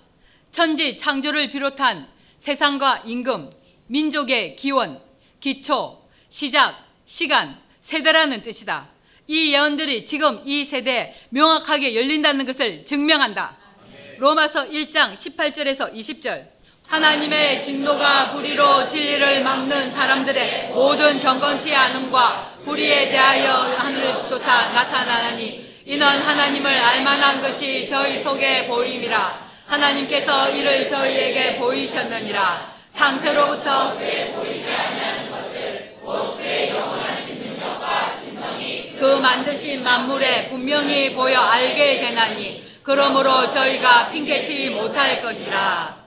천지 창조를 비롯한 세상과 임금 민족의 기원 기초 시작 시간 세대라는 뜻이다. 이 예언들이 지금 이 세대에 명확하게 열린다는 것을 증명한다. 로마서 1장 18절에서 20절 하나님의 진노가 불의로 진리를 막는 사람들의 모든 경건치 않음과 불의에 대하여 하늘조차 나타나니 이는 하나님을 알만한 것이 저희 속에 보임이라 하나님께서 이를 저희에게 보이셨느니라 상세로부터 그 만드신 만물에 분명히 보여 알게 되나니 그러므로 저희가 핑계치 못할 것이라.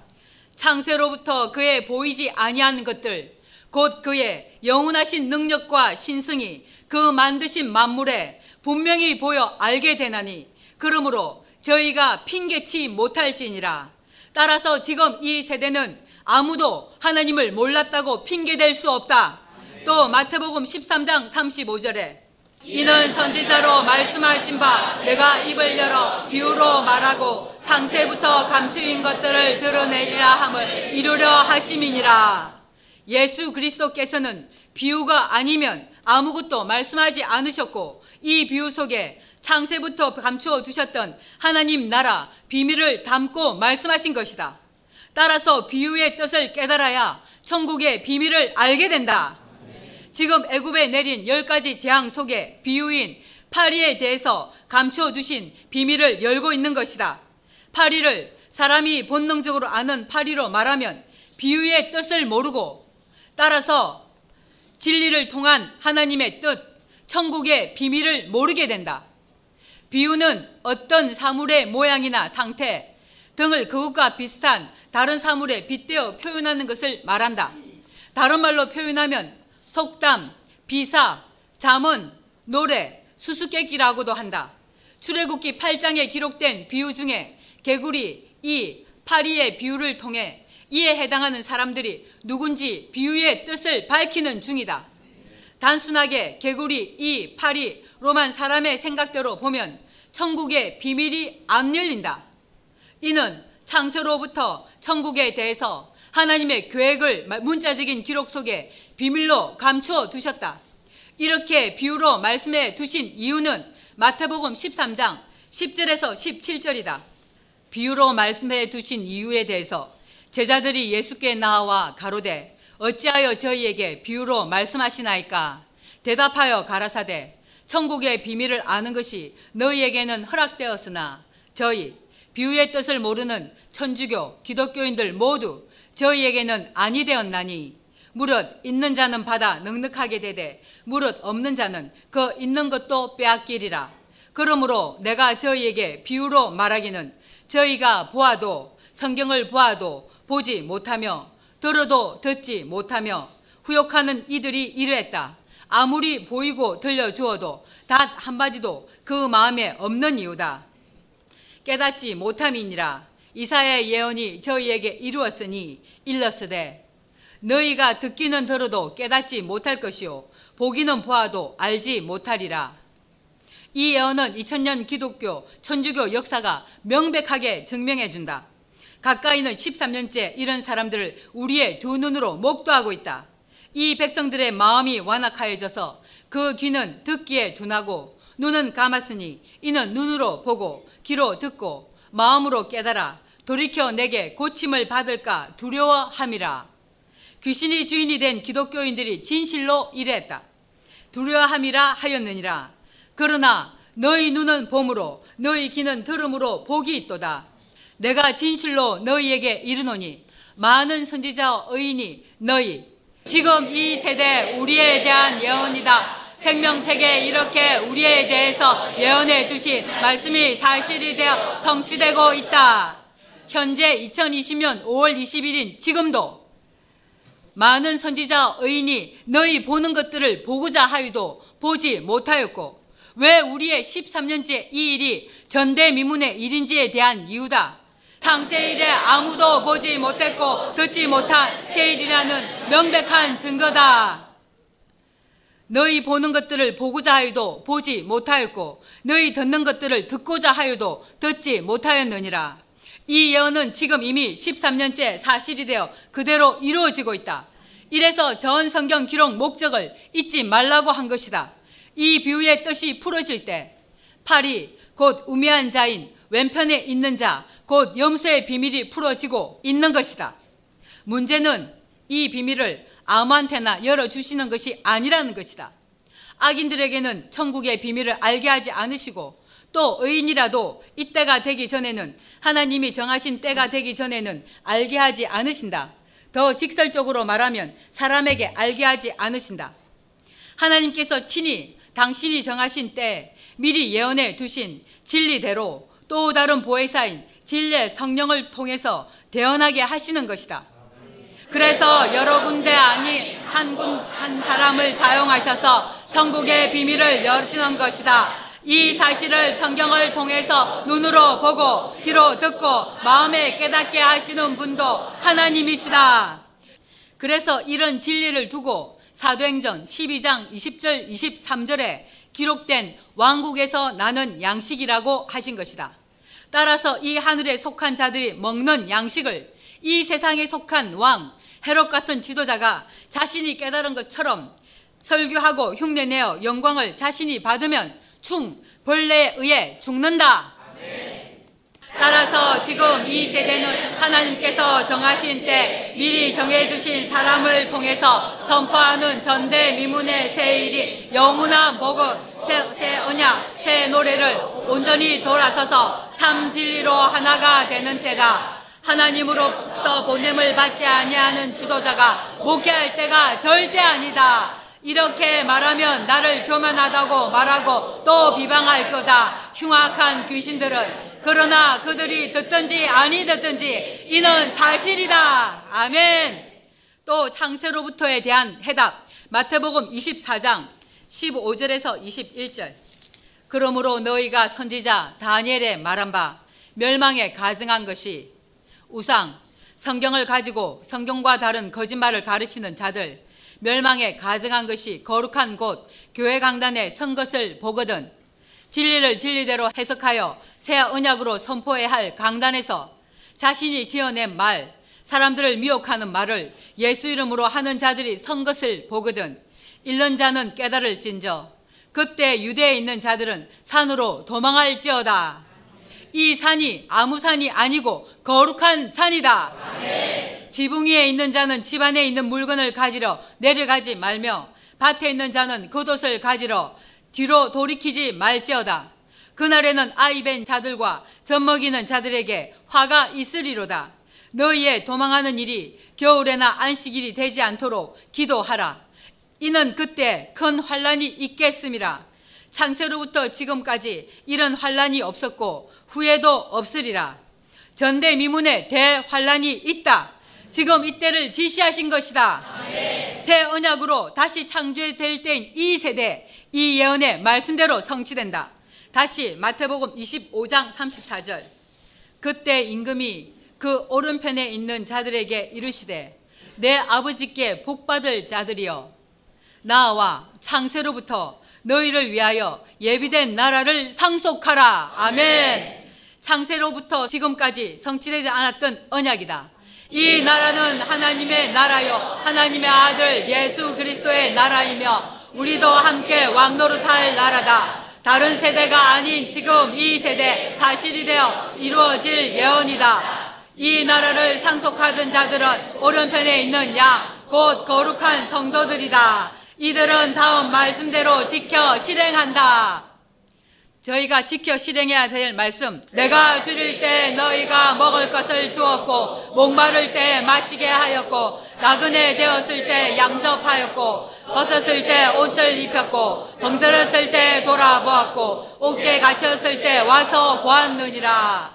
창세로부터 그의 보이지 아니하는 것들, 곧 그의 영원하신 능력과 신성이 그 만드신 만물에 분명히 보여 알게 되나니, 그러므로 저희가 핑계치 못할지니라. 따라서 지금 이 세대는 아무도 하나님을 몰랐다고 핑계댈 수 없다. 또 마태복음 13장 35절에 이는 선지자로 말씀하신 바 내가 입을 열어 비유로 말하고 상세부터 감추인 것들을 드러내리라 함을 이루려 하심이니라. 예수 그리스도께서는 비유가 아니면 아무것도 말씀하지 않으셨고 이 비유 속에 창세부터 감추어 두셨던 하나님 나라 비밀을 담고 말씀하신 것이다. 따라서 비유의 뜻을 깨달아야 천국의 비밀을 알게 된다. 지금 애굽에 내린 열 가지 재앙 속에 비유인 파리에 대해서 감춰 두신 비밀을 열고 있는 것이다. 파리를 사람이 본능적으로 아는 파리로 말하면 비유의 뜻을 모르고 따라서 진리를 통한 하나님의 뜻, 천국의 비밀을 모르게 된다. 비유는 어떤 사물의 모양이나 상태 등을 그것과 비슷한 다른 사물에 빗대어 표현하는 것을 말한다. 다른 말로 표현하면 속담, 비사, 잠언, 노래, 수수께끼라고도 한다. 출애굽기 8장에 기록된 비유 중에 개구리, 이, 파리의 비유를 통해 이에 해당하는 사람들이 누군지 비유의 뜻을 밝히는 중이다. 단순하게 개구리, 이, 파리 로만 사람의 생각대로 보면 천국의 비밀이 안 열린다. 이는 창세로부터 천국에 대해서 하나님의 계획을 문자적인 기록 속에 비밀로 감추어 두셨다. 이렇게 비유로 말씀해 두신 이유는 마태복음 13장 10절에서 17절이다. 비유로 말씀해 두신 이유에 대해서 제자들이 예수께 나와 가로되 어찌하여 저희에게 비유로 말씀하시나이까 대답하여 가라사대 천국의 비밀을 아는 것이 너희에게는 허락되었으나 저희 비유의 뜻을 모르는 천주교 기독교인들 모두 저희에게는 아니 되었나니 무릇 있는 자는 받아 넉넉하게 되되 무릇 없는 자는 그 있는 것도 빼앗기리라 그러므로 내가 저희에게 비유로 말하기는 저희가 보아도 성경을 보아도 보지 못하며 들어도 듣지 못하며 후욕하는 이들이 이르했다. 아무리 보이고 들려주어도 단 한마디도 그 마음에 없는 이유다. 깨닫지 못함이니라. 이사의 예언이 저희에게 이루었으니 일렀으되 너희가 듣기는 들어도 깨닫지 못할 것이요 보기는 보아도 알지 못하리라. 이 예언은 2000년 기독교 천주교 역사가 명백하게 증명해 준다. 가까이는 13년째 이런 사람들을 우리의 두 눈으로 목도하고 있다. 이 백성들의 마음이 완악하여져서 그 귀는 듣기에 둔하고 눈은 감았으니 이는 눈으로 보고 귀로 듣고 마음으로 깨달아 돌이켜 내게 고침을 받을까 두려워함이라. 귀신이 주인이 된 기독교인들이 진실로 이랬다. 두려워함이라 하였느니라. 그러나 너희 눈은 봄으로 너희 귀는 들음으로 복이 있도다. 내가 진실로 너희에게 이르노니 많은 선지자 의인이 너희 지금 이 세대 우리에 대한 예언이다. 생명책에 이렇게 우리에 대해서 예언해 두신 말씀이 사실이 되어 성취되고 있다. 현재 2020년 5월 21일 지금도 많은 선지자 의인이 너희 보는 것들을 보고자 하여도 보지 못하였고 왜 우리의 13년째 이 일이 전대미문의 일인지에 대한 이유다. 창세일에 아무도 보지 못했고 듣지 못한 세일이라는 명백한 증거다. 너희 보는 것들을 보고자 하여도 보지 못하였고 너희 듣는 것들을 듣고자 하여도 듣지 못하였느니라. 이 예언은 지금 이미 13년째 사실이 되어 그대로 이루어지고 있다. 이래서 전 성경 기록 목적을 잊지 말라고 한 것이다. 이 비유의 뜻이 풀어질 때 팔이 곧 우매한 자인 왼편에 있는 자, 곧 염소의 비밀이 풀어지고 있는 것이다. 문제는 이 비밀을 아무한테나 열어주시는 것이 아니라는 것이다. 악인들에게는 천국의 비밀을 알게 하지 않으시고 또 의인이라도 이 때가 되기 전에는 하나님이 정하신 때가 되기 전에는 알게 하지 않으신다. 더 직설적으로 말하면 사람에게 알게 하지 않으신다. 하나님께서 친히 당신이 정하신 때 미리 예언해 두신 진리대로 또 다른 보혜사인 진리의 성령을 통해서 대언하게 하시는 것이다. 그래서 여러 군데 아니 한 군 한 사람을 사용하셔서 천국의 비밀을 여시는 것이다. 이 사실을 성경을 통해서 눈으로 보고 귀로 듣고 마음에 깨닫게 하시는 분도 하나님이시다. 그래서 이런 진리를 두고 사도행전 12장 20절 23절에 기록된 왕국에서 나는 양식이라고 하신 것이다. 따라서 이 하늘에 속한 자들이 먹는 양식을 이 세상에 속한 왕 헤롯 같은 지도자가 자신이 깨달은 것처럼 설교하고 흉내내어 영광을 자신이 받으면 충 벌레에 의해 죽는다. 따라서 지금 이 세대는 하나님께서 정하신 때 미리 정해두신 사람을 통해서 선포하는 전대미문의 새 일이 영원한 복음, 새, 새 언약, 새 노래를 온전히 돌아서서 참 진리로 하나가 되는 때다. 하나님으로부터 보냄을 받지 아니하는 지도자가 목회할 때가 절대 아니다. 이렇게 말하면 나를 교만하다고 말하고 또 비방할 거다. 흉악한 귀신들은 그러나 그들이 듣든지 아니 듣든지 이는 사실이다. 아멘. 또 창세로부터에 대한 해답. 마태복음 24장 15절에서 21절. 그러므로 너희가 선지자 다니엘의 말한 바 멸망에 가증한 것이 우상, 성경을 가지고 성경과 다른 거짓말을 가르치는 자들, 멸망에 가증한 것이 거룩한 곳, 교회 강단에 선 것을 보거든. 진리를 진리대로 해석하여 새 언약으로 선포해야 할 강단에서 자신이 지어낸 말, 사람들을 미혹하는 말을 예수 이름으로 하는 자들이 선 것을 보거든. 잃는 자는 깨달을진저. 그때 유대에 있는 자들은 산으로 도망할지어다. 이 산이 아무 산이 아니고 거룩한 산이다. 지붕 위에 있는 자는 집안에 있는 물건을 가지러 내려가지 말며 밭에 있는 자는 겉옷을 가지러 뒤로 돌이키지 말지어다. 그날에는 아이벤 자들과 젖먹이는 자들에게 화가 있으리로다. 너희의 도망하는 일이 겨울에나 안식일이 되지 않도록 기도하라. 이는 그때 큰 환란이 있겠음이라. 창세로부터 지금까지 이런 환란이 없었고 후에도 없으리라. 전대미문에 대환란이 있다. 지금 이때를 지시하신 것이다. 아멘. 새 언약으로 다시 창조될 때인 이 세대 이 예언의 말씀대로 성취된다. 다시 마태복음 25장 34절. 그때 임금이 그 오른편에 있는 자들에게 이르시되 내 아버지께 복받을 자들이여 나와 창세로부터 너희를 위하여 예비된 나라를 상속하라. 아멘. 창세로부터 지금까지 성취되지 않았던 언약이다. 이 나라는 하나님의 나라요 하나님의 아들 예수 그리스도의 나라이며 우리도 함께 왕노릇할 나라다. 다른 세대가 아닌 지금 이 세대 사실이 되어 이루어질 예언이다. 이 나라를 상속하던 자들은 오른편에 있는 양, 곧 거룩한 성도들이다. 이들은 다음 말씀대로 지켜 실행한다. 저희가 지켜 실행해야 될 말씀. 내가 줄일 때 너희가 먹을 것을 주었고, 목마를 때 마시게 하였고, 나그네 되었을 때 양접하였고, 벗었을 때 옷을 입혔고, 병들었을 때 돌아보았고, 옥에 갇혔을 때 와서 보았느니라.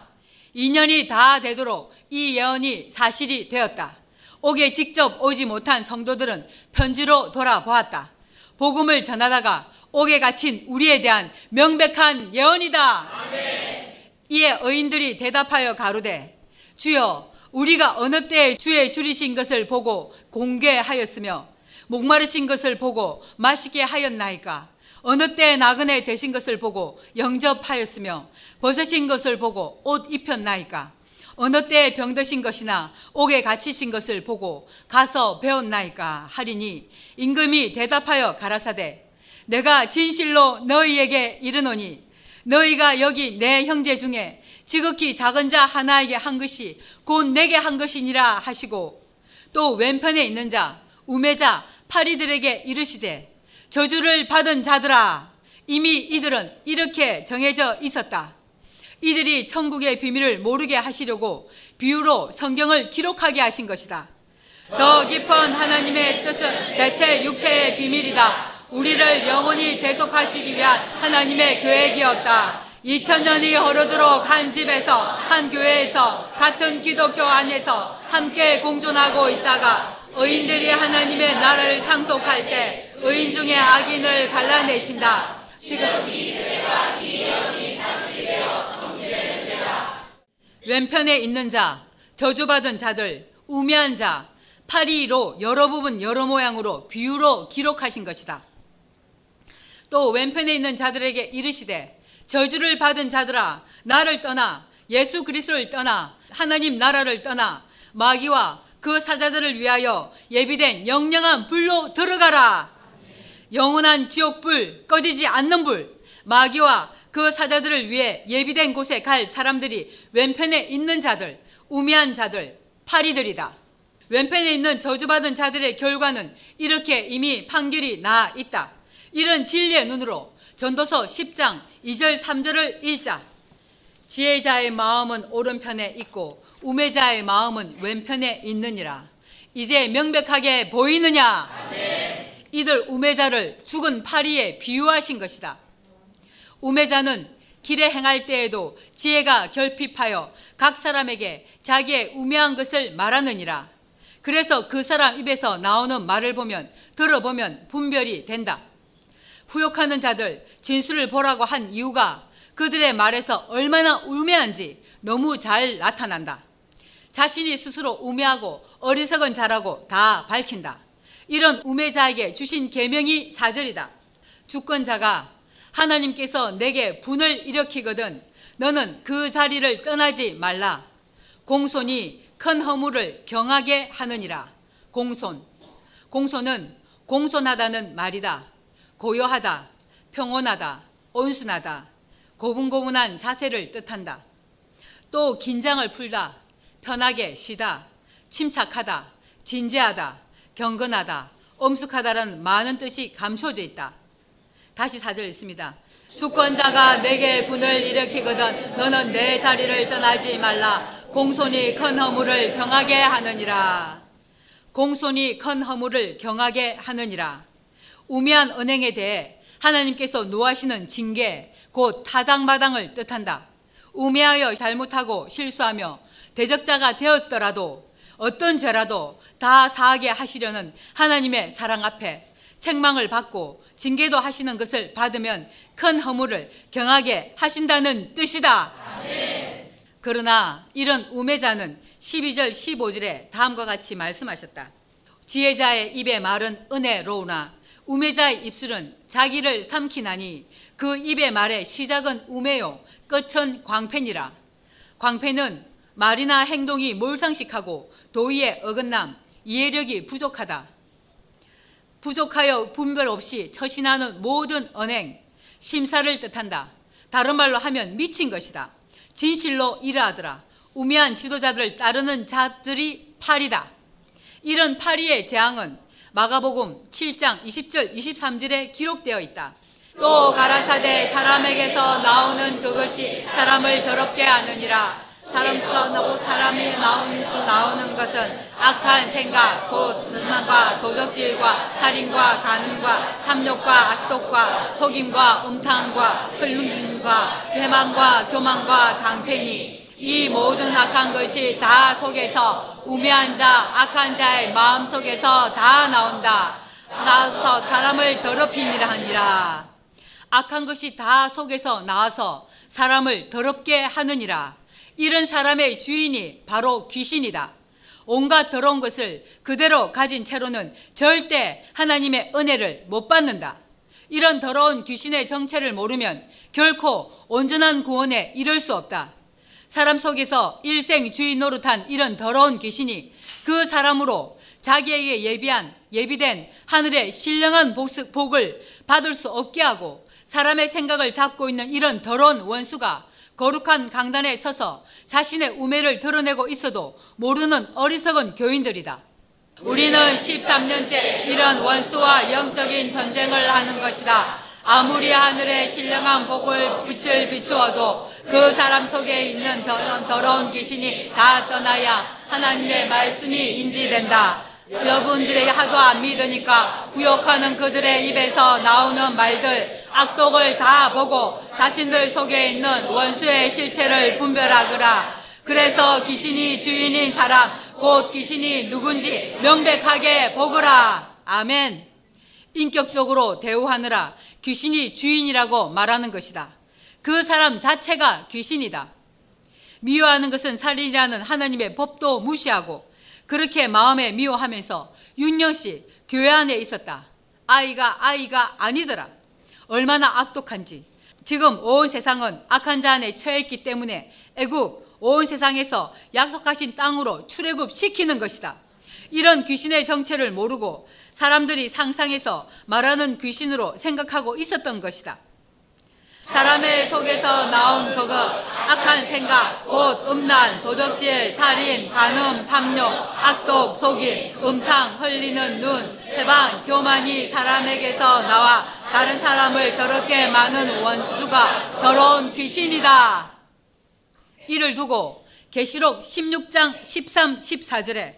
2년이 다 되도록 이 예언이 사실이 되었다. 옥에 직접 오지 못한 성도들은 편지로 돌아보았다. 복음을 전하다가 옥에 갇힌 우리에 대한 명백한 예언이다. 아멘. 이에 의인들이 대답하여 가로되 주여 우리가 어느 때에 주의 줄이신 것을 보고 공개하였으며 목마르신 것을 보고 마시게 하였나이까 어느 때에 나그네 되신 것을 보고 영접하였으며 벗으신 것을 보고 옷 입혔나이까 어느 때에 병드신 것이나 옥에 갇히신 것을 보고 가서 배웠나이까 하리니 임금이 대답하여 가라사대 내가 진실로 너희에게 이르노니 너희가 여기 내 형제 중에 지극히 작은 자 하나에게 한 것이 곧 내게 한 것이니라 하시고 또 왼편에 있는 자 우매자 파리들에게 이르시되 저주를 받은 자들아 이미 이들은 이렇게 정해져 있었다. 이들이 천국의 비밀을 모르게 하시려고 비유로 성경을 기록하게 하신 것이다. 더 깊은 하나님의 뜻은 대체 육체의 비밀이다. 우리를 영원히 대속하시기 위한 하나님의 계획이었다. 2000년이 흐르도록 한 집에서 한 교회에서 같은 기독교 안에서 함께 공존하고 있다가 의인들이 하나님의 나라를 상속할 때 의인 중에 악인을 갈라내신다. 지금 이 세대가 이 왼편에 있는 자, 저주받은 자들, 우매한 자, 파리로 여러 부분 여러 모양으로 비유로 기록하신 것이다. 또 왼편에 있는 자들에게 이르시되 저주를 받은 자들아 나를 떠나 예수 그리스도를 떠나 하나님 나라를 떠나 마귀와 그 사자들을 위하여 예비된 영영한 불로 들어가라. 영원한 지옥불 꺼지지 않는 불 마귀와 그 사자들을 위해 예비된 곳에 갈 사람들이 왼편에 있는 자들 우매한 자들 파리들이다. 왼편에 있는 저주받은 자들의 결과는 이렇게 이미 판결이 나 있다. 이런 진리의 눈으로 전도서 10장 2절 3절을 읽자. 지혜자의 마음은 오른편에 있고 우매자의 마음은 왼편에 있느니라. 이제 명백하게 보이느냐? 네. 이들 우매자를 죽은 파리에 비유하신 것이다. 우매자는 길에 행할 때에도 지혜가 결핍하여 각 사람에게 자기의 우매한 것을 말하느니라. 그래서 그 사람 입에서 나오는 말을 보면 들어보면 분별이 된다. 후욕하는 자들 진술을 보라고 한 이유가 그들의 말에서 얼마나 우매한지 너무 잘 나타난다. 자신이 스스로 우매하고 어리석은 자라고 다 밝힌다. 이런 우매자에게 주신 계명이 사절이다. 주권자가 하나님께서 내게 분을 일으키거든 너는 그 자리를 떠나지 말라. 공손이 큰 허물을 경하게 하느니라. 공손. 공손은 공손하다는 말이다. 고요하다, 평온하다, 온순하다, 고분고분한 자세를 뜻한다. 또 긴장을 풀다, 편하게 쉬다, 침착하다, 진지하다, 경건하다, 엄숙하다라는 많은 뜻이 감춰져 있다. 다시 사절 있습니다. 주권자가 내게 분을 일으키거든 너는 내 자리를 떠나지 말라. 공손이 큰 허물을 경하게 하느니라. 공손이 큰 허물을 경하게 하느니라. 우매한 언행에 대해 하나님께서 노하시는 징계, 곧 타장마당을 뜻한다. 우매하여 잘못하고 실수하며 대적자가 되었더라도 어떤 죄라도 다 사하게 하시려는 하나님의 사랑 앞에 책망을 받고 징계도 하시는 것을 받으면 큰 허물을 경하게 하신다는 뜻이다. 그러나 이런 우매자는 12절 15절에 다음과 같이 말씀하셨다. 지혜자의 입의 말은 은혜로우나 우매자의 입술은 자기를 삼키나니 그 입의 말의 시작은 우매요 끝은 광팬이라. 광팬은 말이나 행동이 몰상식하고 도의의 어긋남, 이해력이 부족하다. 부족하여 분별 없이 처신하는 모든 언행, 심사를 뜻한다. 다른 말로 하면 미친 것이다. 진실로 일하더라. 우매한 지도자들을 따르는 자들이 파리다. 이런 파리의 재앙은 마가복음 7장 20절 23절에 기록되어 있다. 또 가라사대 사람에게서 나오는 그것이 사람을 더럽게 하느니라. 사람부터 사람이 나오는, 나오는 것은 악한 생각, 곧 불만과 도적질과 살인과 간음과 탐욕과 악독과 속임과 음탕과 흘름김과 괴만과 교만과 강패니 이 모든 악한 것이 다 속에서 우매한 자, 악한 자의 마음 속에서 다 나온다. 나서 사람을 더럽히니라 하니라. 악한 것이 다 속에서 나와서 사람을 더럽게 하느니라. 이런 사람의 주인이 바로 귀신이다. 온갖 더러운 것을 그대로 가진 채로는 절대 하나님의 은혜를 못 받는다. 이런 더러운 귀신의 정체를 모르면 결코 온전한 구원에 이를 수 없다. 사람 속에서 일생 주인 노릇한 이런 더러운 귀신이 그 사람으로 자기에게 예비한 예비된 하늘의 신령한 복을 받을 수 없게 하고 사람의 생각을 잡고 있는 이런 더러운 원수가 거룩한 강단에 서서 자신의 우매를 드러내고 있어도 모르는 어리석은 교인들이다. 우리는 13년째 이런 원수와 영적인 전쟁을 하는 것이다. 아무리 하늘에 신령한 복을 빛을 비추어도 그 사람 속에 있는 더러운, 귀신이 다 떠나야 하나님의 말씀이 인지된다. 여러분들이 하도 안 믿으니까 구역하는 그들의 입에서 나오는 말들 악독을 다 보고 자신들 속에 있는 원수의 실체를 분별하거라. 그래서 귀신이 주인인 사람, 곧 귀신이 누군지 명백하게 보거라. 아멘. 인격적으로 대우하느라 귀신이 주인이라고 말하는 것이다. 그 사람 자체가 귀신이다. 미워하는 것은 살인이라는 하나님의 법도 무시하고 그렇게 마음에 미워하면서 6년씩 교회 안에 있었다. 아이가 아이가 아니더라. 얼마나 악독한지. 지금 온 세상은 악한 자 안에 처해있기 때문에 애굽 온 세상에서 약속하신 땅으로 출애굽 시키는 것이다. 이런 귀신의 정체를 모르고 사람들이 상상해서 말하는 귀신으로 생각하고 있었던 것이다. 사람의 속에서 나온 그거 악한 생각 곧 음란 도덕질 살인 간음 탐욕 악독 속임 음탕 흘리는 눈. 해방 교만이 사람에게서 나와 다른 사람을 더럽게 많은 원수가 더러운 귀신이다. 이를 두고 계시록 16장 13, 14절에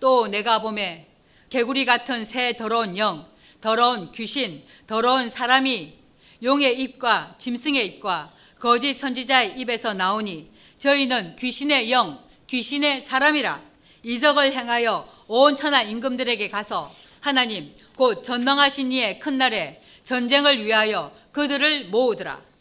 또 내가 봄에 개구리 같은 새 더러운 영 더러운 귀신 더러운 사람이 용의 입과 짐승의 입과 거짓 선지자의 입에서 나오니 저희는 귀신의 영, 귀신의 사람이라 이적을 행하여 온 천하 임금들에게 가서 하나님 곧 전능하신 이의 큰 날에 전쟁을 위하여 그들을 모으더라.